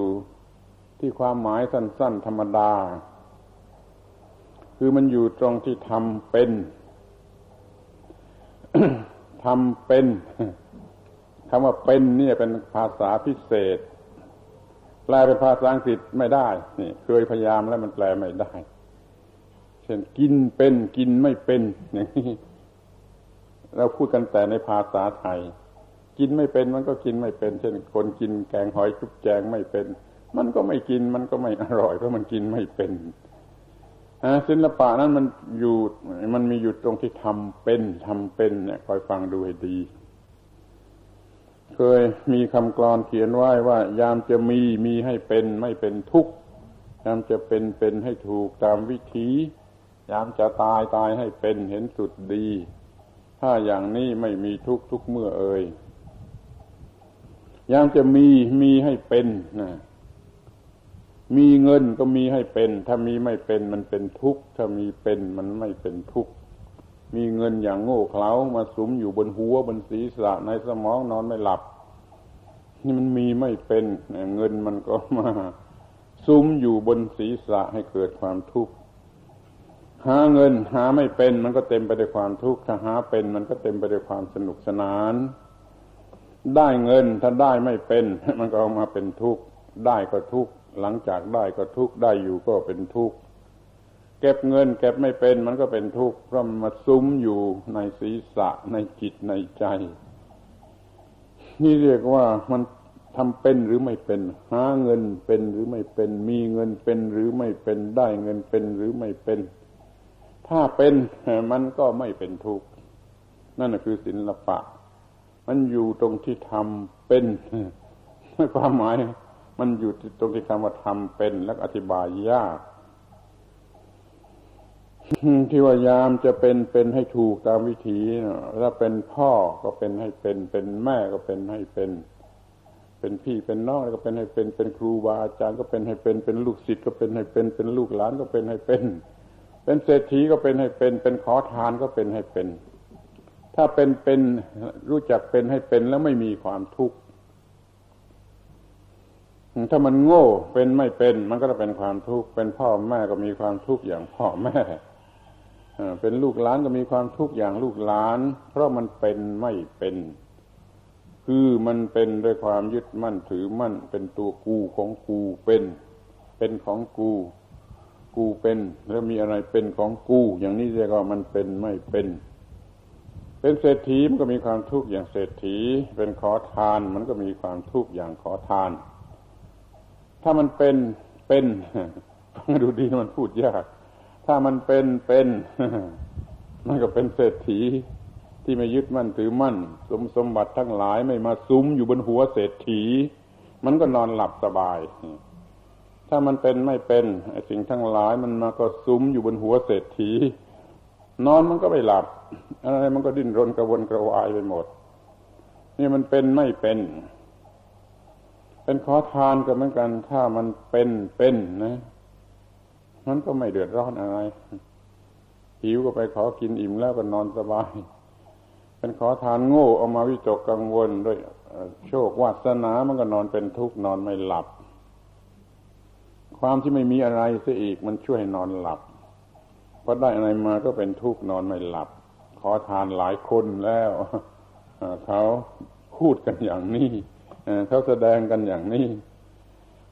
ที่ความหมายสั้น ๆ ธรรมดา คือมันอยู่ตรงที่ทำเป็นทำเป็น คำว่าเป็นนี่เป็นภาษาพิเศษ แปลเป็นภาษาอังกฤษไม่ได้ นี่ เคยพยายามแล้วมันแปลไม่ได้ เช่นกินเป็นกินไม่เป็นอย่างนี้เราพูดกันแต่ในภาษาไทย กินไม่เป็นมันก็กินไม่เป็น เช่น คนกินแกงหอยชุบแจงไม่เป็น มันก็ไม่กินมันก็ไม่อร่อยเพราะมันกินไม่เป็นศิลปะนั้นมันอยู่มันมีอยู่ตรงที่ทำเป็นทำเป็นเนี่ยคอยฟังดูให้ดี เคยมีคำกรอนเขียนไว้ว่า ยามจะมีมีให้เป็นไม่เป็นทุกยามจะเป็นเป็นให้ถูกตามวิธียามจะตายตายให้เป็นเห็นสุดดี ถ้าอย่างนี้ไม่มีทุกทุกเมื่อเอ่ยยามจะมีมีให้เป็นนะมีเงินก็มีให้เป็น ถ้ามีไม่เป็นมันเป็นทุกข์ถ้ามีเป็นมันไม่เป็นทุกข์ มีเงินอย่างโง่เขลามาสุมอยู่บนหัวบนศีรษะในสมองนอนไม่หลับ นี่มันมีไม่เป็นเงินมันก็มาสุมอยู่บนศีรษะให้เกิดความทุกข์หาเงินหาไม่เป็นมันก็เต็มไปด้วยความทุกข์ถ้าหาเป็นมันก็เต็มไปด้วยความสนุกสนาน ได้เงินถ้าได้ไม่เป็น มันก็ออกมาเป็นทุกข์ได้ก็ทุกข์หลังจากได้ก็ทุกข์ได้อยู่ก็เป็นทุกข์ เก็บเงินเก็บไม่เป็นมันก็เป็นทุกข์เพราะมันมาซุ้มอยู่ในศีรษะในจิตในใจ นี่เรียกว่ามันทำเป็นหรือไม่เป็น หาเงินเป็นหรือไม่เป็น มีเงินเป็นหรือไม่เป็น ได้เงินเป็นหรือไม่เป็น ถ้าเป็นมันก็ไม่เป็นทุกข์นั่นคือศิลปะ มันอยู่ตรงที่ทำเป็นความหมาย มันอยู่ตรงที่คำว่าทำเป็น และอธิบายยาก ที่ว่ายามจะเป็นเป็นให้ถูกตามวิถีถ้าเป็นพ่อก็เป็นให้เป็น เป็นแม่ก็เป็นให้เป็น เป็นพี่เป็นน้องก็เป็นให้เป็น เป็นครูบาอาจารย์ก็เป็นให้เป็น เป็นลูกศิษย์ก็เป็นให้เป็น เป็นลูกหลานก็เป็นให้เป็น เป็นเศรษฐีก็เป็นให้เป็น เป็นขอทานก็เป็นให้เป็น ถ้าเป็นเป็นรู้จักเป็นให้เป็นแล้วไม่มีความทุกข์ถ้ามันโง่เป็นไม่เป็น มันก็จะเป็นความทุกข์เป็นพ่อแม่ก็มีความทุกข์อย่างพ่อแม่ เป็นลูกหลานก็มีความทุกข์อย่างลูกหลาน เพราะมันเป็นไม่เป็น คือมันเป็นด้วยความยึดมั่นถือมั่น เป็นตัวกูของกูเป็น เป็นของกู กูเป็น แล้วมีอะไรเป็นของกู อย่างนี้เรียกว่ามันเป็นไม่เป็น เป็นเศรษฐีมันก็มีความทุกข์อย่างเศรษฐี เป็นขอทาน มันก็มีความทุกข์อย่างขอทาน ถ้ามันเป็นเป็น ฟังดูดีมันพูดยาก ถ้ามันเป็นเป็น มันก็เป็นเศรษฐีที่ไม่ยึดมั่นถือมั่น สมสมบัติทั้งหลายไม่มาซุ้มอยู่บนหัวเศรษฐี มันก็นอนหลับสบาย ถ้ามันเป็นไม่เป็นไอ้สิ่งทั้งหลายมันมาก็ซุ้มอยู่บนหัวเศรษฐี นอนมันก็ไม่หลับ อะไรมันก็ดิ้นรนกระวนกระวายไปหมด นี่มันเป็นไม่เป็น เป็นขอทานก็เหมือนกัน ถ้ามันเป็นเป็นนะ มันก็ไม่เดือดร้อนอะไรหิวก็ไปขอกินอิ่มแล้วก็นอนสบายเป็นขอทานโง่เอามาวิจกกังวลด้วยโชควาสนามันก็นอนเป็นทุกข์นอนไม่หลับ ความที่ไม่มีอะไรเสียอีกมันช่วยนอนหลับพอได้อะไรมาก็เป็นทุกข์นอนไม่หลับ ขอทานหลายคนแล้วเขาพูดกันอย่างนี้เขาแสดงกันอย่างนี้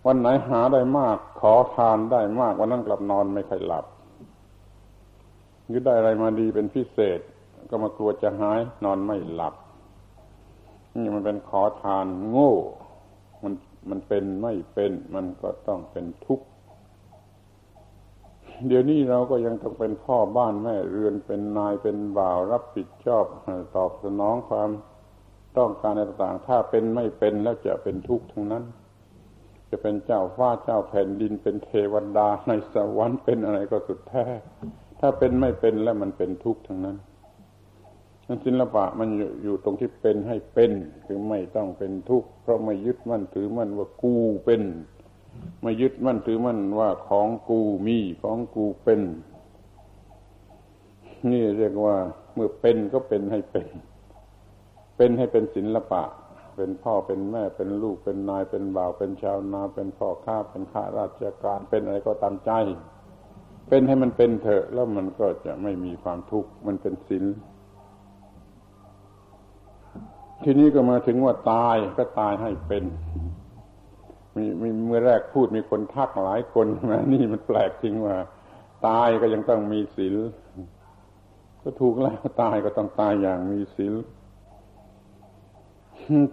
วันไหนหาได้มาก ขอทานได้มาก วันนั้นกลับนอนไม่ค่อยหลับยึดได้อะไรมาดีเป็นพิเศษ ก็มากลัวจะหายนอนไม่หลับ นี่มันเป็นขอทานโง่ มันมันเป็นไม่เป็น มันก็ต้องเป็นทุกข์เดี๋ยวนี้เราก็ยังต้องเป็นพ่อบ้านแม่เรือนเป็นนายเป็นบ่าวรับผิดชอบตอบสนองความต้องการต่างๆ ถ้าเป็นไม่เป็นแล้วจะเป็นทุกข์ทั้งนั้น จะเป็นเจ้าฟ้าเจ้าแผ่นดินเป็นเทวดาในสวรรค์เป็นอะไรก็สุดแท้ ถ้าเป็นไม่เป็นแล้วมันเป็นทุกข์ทั้งนั้นนั้นศิลปะมันอยู่ตรงที่เป็นให้เป็นคือไม่ต้องเป็นทุกข์เพราะไม่ยึดมั่นถือมั่นว่ากูเป็นไม่ยึดมั่นถือมั่นว่าของกูมีของกูเป็น นี่เรียกว่า เมื่อเป็นก็เป็นให้เป็น เป็นให้เป็นศิลปะ เป็นพ่อเป็นแม่เป็นลูกเป็นนายเป็นบ่าวเป็นชาวนา เป็นพ่อข้าเป็นข้าราชการเป็นอะไรก็ตามใจ เป็นให้มันเป็นเถอะแล้วมันก็จะไม่มีความทุกข์มันเป็นศิลทีนี้ก็มาถึงว่าตายก็ตายให้เป็นมีมีเมื่อแรกพูดมีคนทักหลายคนมานี่มันแปลกจริงว่า ตายก็ยังต้องมีศีลก็ถูกแล้วตายก็ต้องตายอย่างมีศีล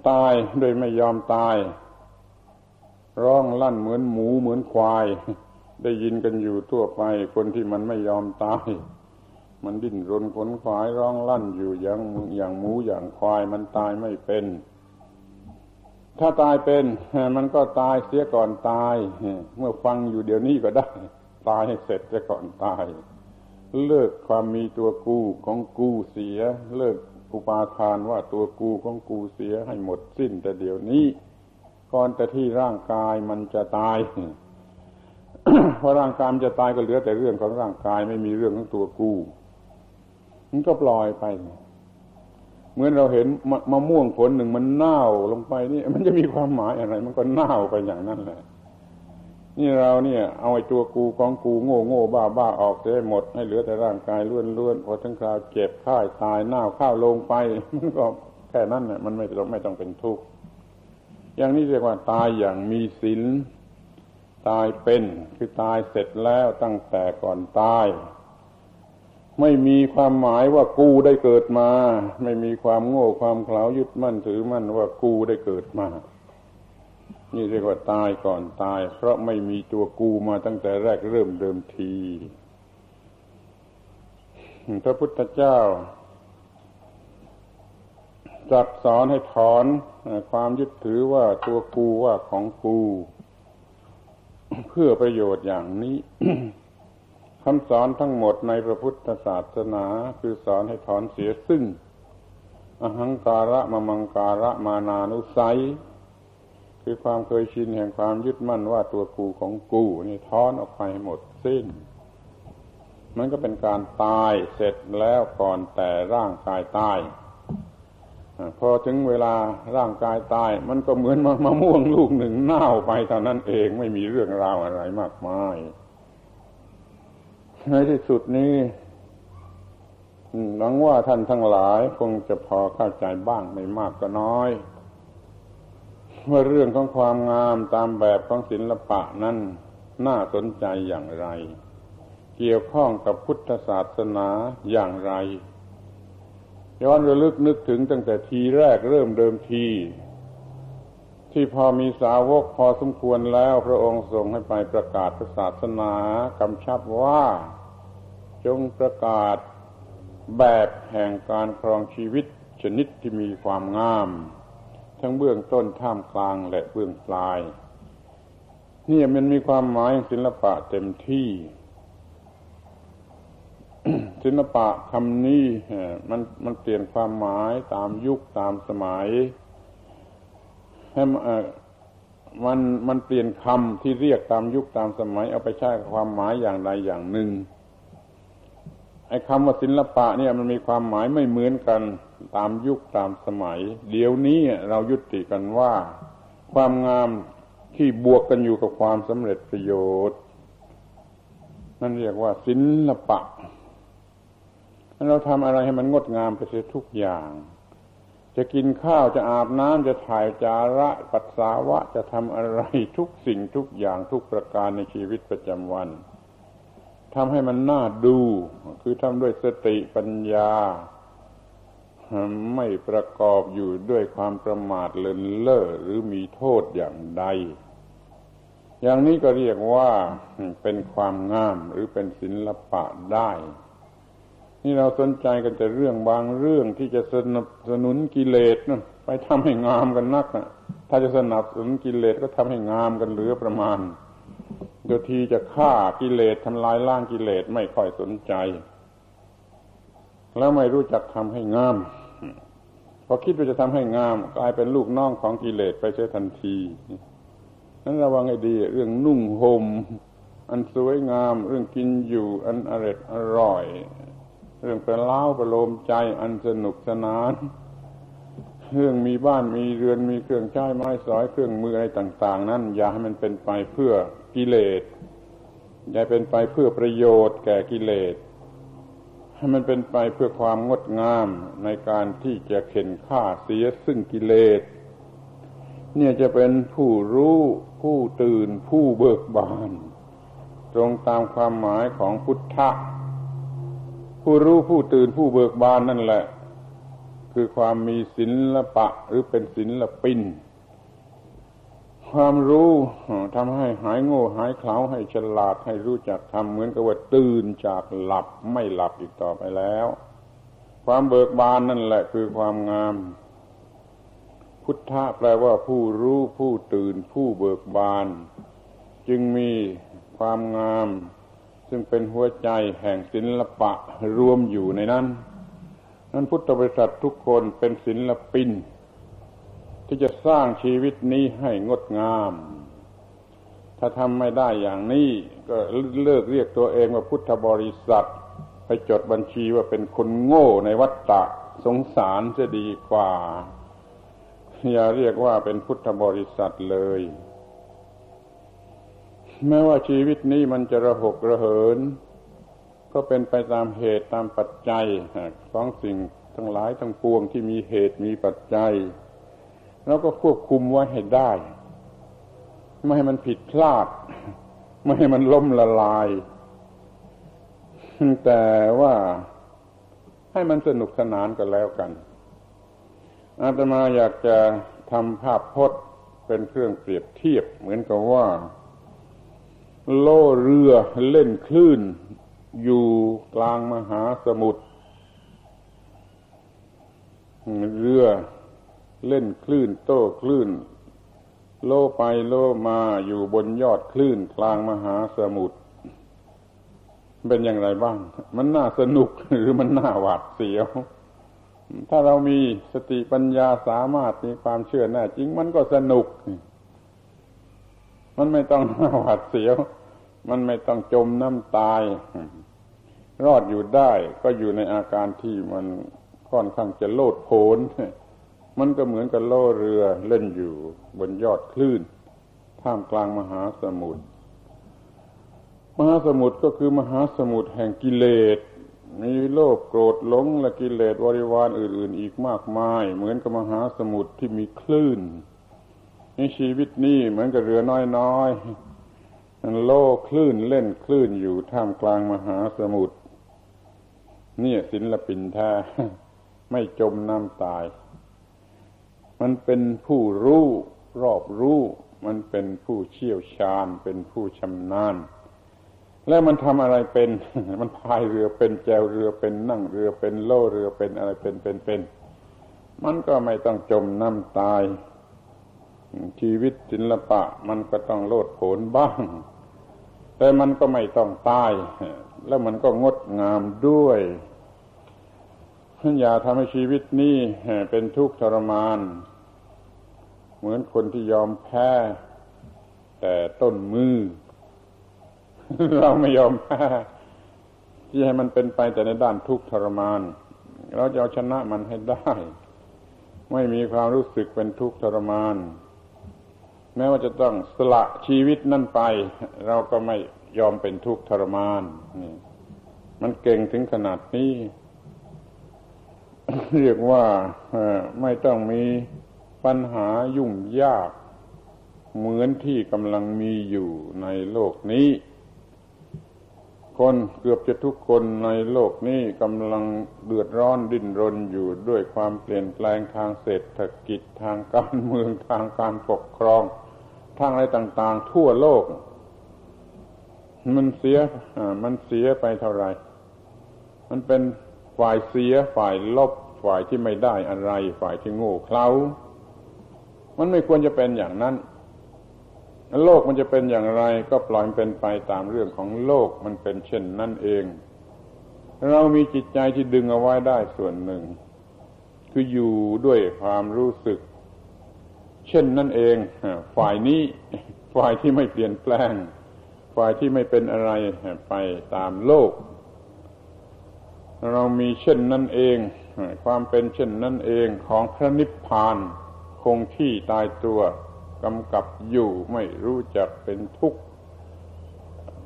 ตายโดยไม่ยอมตาย ร้องลั่นเหมือนหมูเหมือนควาย ได้ยินกันอยู่ทั่วไป คนที่มันไม่ยอมตาย มันดิ้นรนขนขวายร้องลั่นอยู่อย่างอย่างหมูอย่างควายมันตายไม่เป็น ถ้าตายเป็น มันก็ตายเสียก่อนตาย เมื่อฟังอยู่เดี๋ยวนี้ก็ได้ ตายให้เสร็จเสียก่อนตาย เลิกความมีตัวกูของกูเสีย เลิก อุปาทานว่าตัวกูของกูเสียให้หมดสิ้น แต่เดี๋ยวนี้ก่อนแต่ที่ร่างกายมันจะตายเพราะร่างกายมันจะตายก็เหลือแต่เรื่องของร่างกายไม่มีเรื่องของตัวกูมันก็ปล่อยไป เหมือนเราเห็นมะมะม่วงผลหนึ่งมันเน่าลงไปนี่ มันจะมีความหมายอะไร มันก็เน่าไปอย่างนั้นแหละ นี่เราเนี่ย เอาไอ้ตัวกูของกูโง่โง่บ้าบ้าออกได้หมด ให้เหลือแต่ร่างกายล้วนล้วนพอทั้งคราวเจ็บข้ายตายเน่าข้าวลงไปมันก็แค่นั้นน่ะมันไม่ต้องไม่ต้องเป็นทุกข์อย่างนี้เรียกว่าตายอย่างมีศีลตายเป็นคือตายเสร็จแล้วตั้งแต่ก่อนตาย ไม่มีความหมายว่ากูได้เกิดมา ไม่มีความโง่ความเขลายึดมั่นถือมั่นว่ากูได้เกิดมา นี่เรียกว่าตายก่อนตาย เพราะไม่มีตัวกูมาตั้งแต่แรกเริ่มเดิมทีพระพุทธเจ้าจักสอนให้ถอนความยึดถือว่าตัวกูว่าของกู เพื่อประโยชน์อย่างนี้คำสอนทั้งหมดในพระพุทธศาสนา คือสอนให้ถอนเสียซึ่ง อหังการะมะมังการะมานานุสัย คือความเคยชินแห่งความยึดมั่นว่าตัวกูของกู นี่ถอนออกไปหมดสิ้น มันก็เป็นการตายเสร็จแล้วก่อนแต่ร่างกายตายพอถึงเวลาร่างกายตาย มันก็เหมือนมะม่วงลูกหนึ่งเน่าไปเท่านั้นเองไม่มีเรื่องราวอะไรมากมายในที่สุดนี้หวังว่าท่านทั้งหลายคงจะพอเข้าใจบ้างไม่มากก็น้อย ว่าเรื่องของความงามตามแบบของศิลปะนั้นน่าสนใจอย่างไร เกี่ยวข้องกับพุทธศาสนาอย่างไร ย้อนระลึกนึกถึงตั้งแต่ทีแรกเริ่มเดิมที ที่พอมีสาวกพอสมควรแล้ว พระองค์ทรงให้ไปประกาศศาสนากำชับว่า จงประกาศแบบแห่งการครองชีวิตชนิดที่มีความงาม ทั้งเบื้องต้นท่ามกลางและเบื้องปลาย นี่มันมีความหมายศิลปะเต็มที่ ศิลปะคำนี้มันมันเปลี่ยนความหมายตามยุคตามสมัยให้มันมันเปลี่ยนคำที่เรียกตามยุคตามสมัย เอาไปใช้ความหมายอย่างใดอย่างหนึ่งไอ้คำว่าศิลปะเนี่ยมันมีความหมายไม่เหมือนกัน ตามยุคตามสมัย เดี๋ยวนี้เรายุติกันว่า ความงามที่บวกกันอยู่กับความสำเร็จประโยชน์ นั่นเรียกว่าศิลปะ เราทำอะไรให้มันงดงามไปเสียทุกอย่าง จะกินข้าวจะอาบน้ำจะถ่ายจาระปัสสาวะจะทำอะไรทุกสิ่งทุกอย่างทุกประการในชีวิตประจำวันทำให้มันน่าดู คือทำด้วยสติปัญญา ไม่ประกอบอยู่ด้วยความประมาทเลินเล่อหรือมีโทษอย่างใด อย่างนี้ก็เรียกว่าเป็นความงามหรือเป็นศิลปะได้ นี่เราสนใจกันแต่เรื่องบางเรื่องที่จะสนับสนุนกิเลสนะไปทำให้งามกันนักนะถ้าจะสนับสนุนกิเลสก็ทำให้งามกันเหลือประมาณโดยทีจะฆ่ากิเลสทำลายล่างกิเลสไม่ค่อยสนใจ แล้วไม่รู้จักทำให้งาม พอคิดว่าจะทำให้งามกลายเป็นลูกน้องของกิเลสไปเสียทันทีนั้นระวังให้ดี เรื่องนุ่งหม่มอันสวยงาม เรื่องกินอยู่อันอร่อยอร่อย เรื่องประเล้าประโลมใจอันสนุกสนาน เรื่องมีบ้านมีเรือนมีเครื่องใช้ไม้สอยเครื่องมืออะไรต่าง ๆ นั้นอย่าให้มันเป็นไปเพื่อกิเลสอย่าเป็นไปเพื่อประโยชน์แก่กิเลส ให้มันเป็นไปเพื่อความงดงามในการที่จะเข็นฆ่าเสียซึ่งกิเลส เนี่ยจะเป็นผู้รู้ผู้ตื่นผู้เบิกบาน ตรงตามความหมายของพุทธะ ผู้รู้ผู้ตื่นผู้เบิกบานนั่นแหละ คือความมีศิลปะหรือเป็นศิลปิน ความรู้ทำให้หายโง่หายเขลาให้ฉลาดให้รู้จักทำเหมือนกับว่าตื่นจากหลับไม่หลับอีกต่อไปแล้ว ความเบิกบานนั่นแหละคือความงาม พุทธะแปลว่าผู้รู้ผู้ตื่นผู้เบิกบาน จึงมีความงาม ซึ่งเป็นหัวใจแห่งศิลปะรวมอยู่ในนั้น นั้นพุทธบริษัททุกคนเป็นศิลปิน ที่จะสร้างชีวิตนี้ให้งดงาม ถ้าทำไม่ได้อย่างนี้ ก็เลิกเรียกตัวเองว่าพุทธบริษัท ไปจดบัญชีว่าเป็นคนโง่ในวัฏฏะสงสารจะดีกว่า อย่าเรียกว่าเป็นพุทธบริษัทเลย แม้ว่าชีวิตนี้มันจะระหกระเหิน ก็เป็นไปตามเหตุตามปัจจัยของสิ่งทั้งหลายทั้งปวงที่มีเหตุมีปัจจัย แล้วก็ควบคุมไว้ให้ได้ ไม่ให้มันผิดพลาด ไม่ให้มันล้มละลาย แต่ว่าให้มันสนุกสนานกันแล้วกัน อาตมาอยากจะทำภาพพจน์เป็นเครื่องเปรียบเทียบ เหมือนกับว่า โล่เรือเล่นคลื่น อยู่กลางมหาสมุทรเรือ เล่นคลื่นโต้คลื่น โลไปโลมาอยู่บนยอดคลื่นกลางมหาสมุทรเป็นอย่างไรบ้าง มันน่าสนุกหรือมันน่าหวาดเสียว ถ้าเรามีสติปัญญาสามารถมีความเชื่อแน่จริงมันก็สนุก มันไม่ต้องน่าหวาดเสียว มันไม่ต้องจมน้ำตาย รอดอยู่ได้ก็อยู่ในอาการที่มันค่อนข้างจะโลดโผน มันก็เหมือนกับล่อเรือเล่นอยู่บนยอดคลื่น ท่ามกลางมหาสมุทรมหาสมุทรก็คือมหาสมุทรแห่งกิเลสมีโลภโกรธหลงและกิเลสบริวารอื่น ๆ อีกมากมาย เหมือนกับมหาสมุทรที่มีคลื่นในชีวิตนี้เหมือนกับเรือน้อยๆโล่คลื่นเล่นคลื่นอยู่ท่ามกลางมหาสมุทรเนี่ยศิลปินแท้ไม่จมน้ำตาย มันเป็นผู้รู้รอบรู้ มันเป็นผู้เชี่ยวชาญ เป็นผู้ชำนาญ แล้วมันทำอะไรเป็น มันพายเรือเป็นแจวเรือเป็นนั่งเรือเป็นโล่เรือเป็นอะไรเป็นเป็นเป็น มันก็ไม่ต้องจมน้ำตาย ชีวิตศิลปะ มันก็ต้องโลดโผนบ้าง แต่มันก็ไม่ต้องตาย แล้วมันก็งดงามด้วยอย่าทำให้ชีวิตนี้เป็นทุกข์ทรมาน เหมือนคนที่ยอมแพ้ แต่ต้นมือ เราไม่ยอมแพ้ที่ให้มันเป็นไปแต่ในด้านทุกข์ทรมาน เราจะเอาชนะมันให้ได้ ไม่มีความรู้สึกเป็นทุกข์ทรมาน แม้ว่าจะต้องสละชีวิตนั่นไป เราก็ไม่ยอมเป็นทุกข์ทรมานนี่มันเก่งถึงขนาดนี้ เรียกว่าไม่ต้องมี ปัญหายุ่งยาก เหมือนที่กำลังมีอยู่ในโลกนี้ คนเกือบจะทุกคนในโลกนี้กำลังเดือดร้อนดิ้นรนอยู่ด้วยความเปลี่ยนแปลงทางเศรษฐกิจทางการเมืองทางการปกครอง ทางอะไรต่างๆ ทั่วโลก มันเสียมันเสียไปเท่าไหร่ มันเป็นฝ่ายเสียฝ่ายลบฝ่ายที่ไม่ได้อะไร ฝ่ายที่โง่เขลา มันไม่ควรจะเป็นอย่างนั้นโลกมันจะเป็นอย่างไรก็ปล่อยเป็นไปตามเรื่องของโลกมันเป็นเช่นนั่นเอง เรามีจิตใจที่ดึงเอาไว้ได้ส่วนหนึ่ง คืออยู่ด้วยความรู้สึก เช่นนั่นเองฝ่ายนี้ฝ่ายที่ไม่เปลี่ยนแปลง ฝ่ายที่ไม่เป็นอะไรไปตามโลก เรามีเช่นนั้นเอง ความเป็นเช่นนั้นเองของพระนิพพาน คงที่ตายตัวกำกับอยู่ไม่รู้จักเป็นทุกข์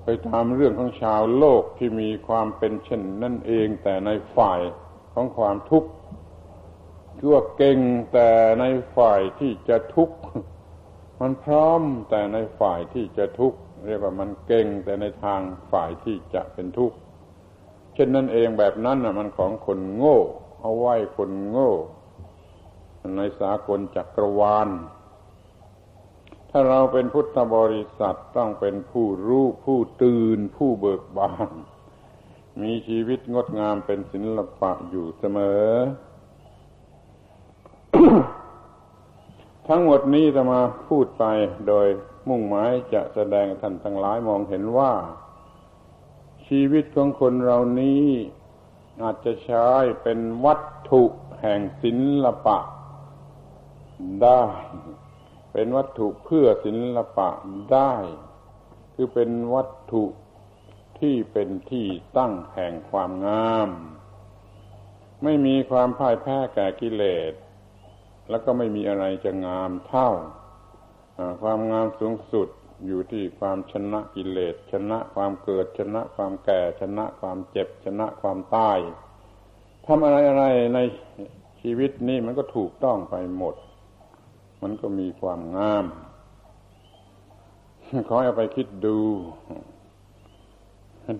ไปตามเรื่องของชาวโลกที่มีความเป็นเช่นนั่นเองแต่ในฝ่ายของความทุกข์คือว่าเก่งแต่ในฝ่ายที่จะทุกข์มันพร้อมแต่ในฝ่ายที่จะทุกข์เรียกว่ามันเก่งแต่ในทางฝ่ายที่จะเป็นทุกข์เช่นนั้นเองแบบนั้นน่ะมันของคนโง่ เอาไว้คนโง่ ในสากลจักรวาล ถ้าเราเป็นพุทธบริษัทต้องเป็นผู้รู้ผู้ตื่นผู้เบิกบาน มีชีวิตงดงามเป็นศิลปะอยู่เสมอ ทั้งหมดนี้จะมาพูดไปโดยมุ่งหมายจะแสดงท่านทั้งหลายมองเห็นว่า ชีวิตของคนเรานี้อาจจะใช้เป็นวัตถุแห่งศิลปะ ได้ เป็นวัตถุเพื่อศิลปะได้ คือเป็นวัตถุที่เป็นที่ตั้งแห่งความงาม ไม่มีความพ่ายแพ้แก่กิเลส แล้วก็ไม่มีอะไรจะงามเท่า ความงามสูงสุดอยู่ที่ความชนะกิเลส ชนะความเกิดชนะความแก่ชนะความเจ็บชนะความตายทำอะไรอะไรในชีวิตนี้มันก็ถูกต้องไปหมด มันก็มีความงาม ขอเอาไปคิดดู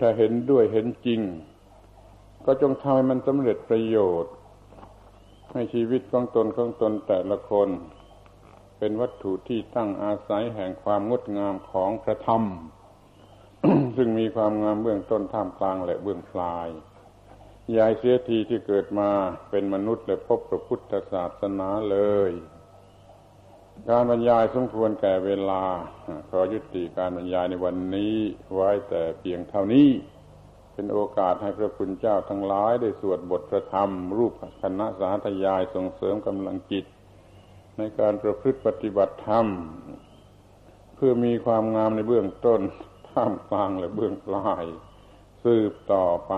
ถ้าเห็นด้วยเห็นจริง ก็จงทำให้มันสำเร็จประโยชน์ ให้ชีวิตของตนของตนแต่ละคน เป็นวัตถุที่ตั้งอาศัยแห่งความงดงามของพระธรรม ซึ่งมีความงามเบื้องต้นท่ามกลางและเบื้องปลายยายเสียทีที่เกิดมาเป็นมนุษย์และพบพระพุทธศาสนาเลย การบรรยายสมควรแก่เวลา ขอยุติการบรรยายในวันนี้ไว้แต่เพียงเท่านี้ เป็นโอกาสให้พระคุณเจ้าทั้งหลายได้สวดบทพระธรรม รูปคณะสาธยายส่งเสริมกำลังจิต ในการประพฤติปฏิบัติธรรม เพื่อมีความงามในเบื้องต้น ท่ามกลางและเบื้องปลาย สืบต่อไป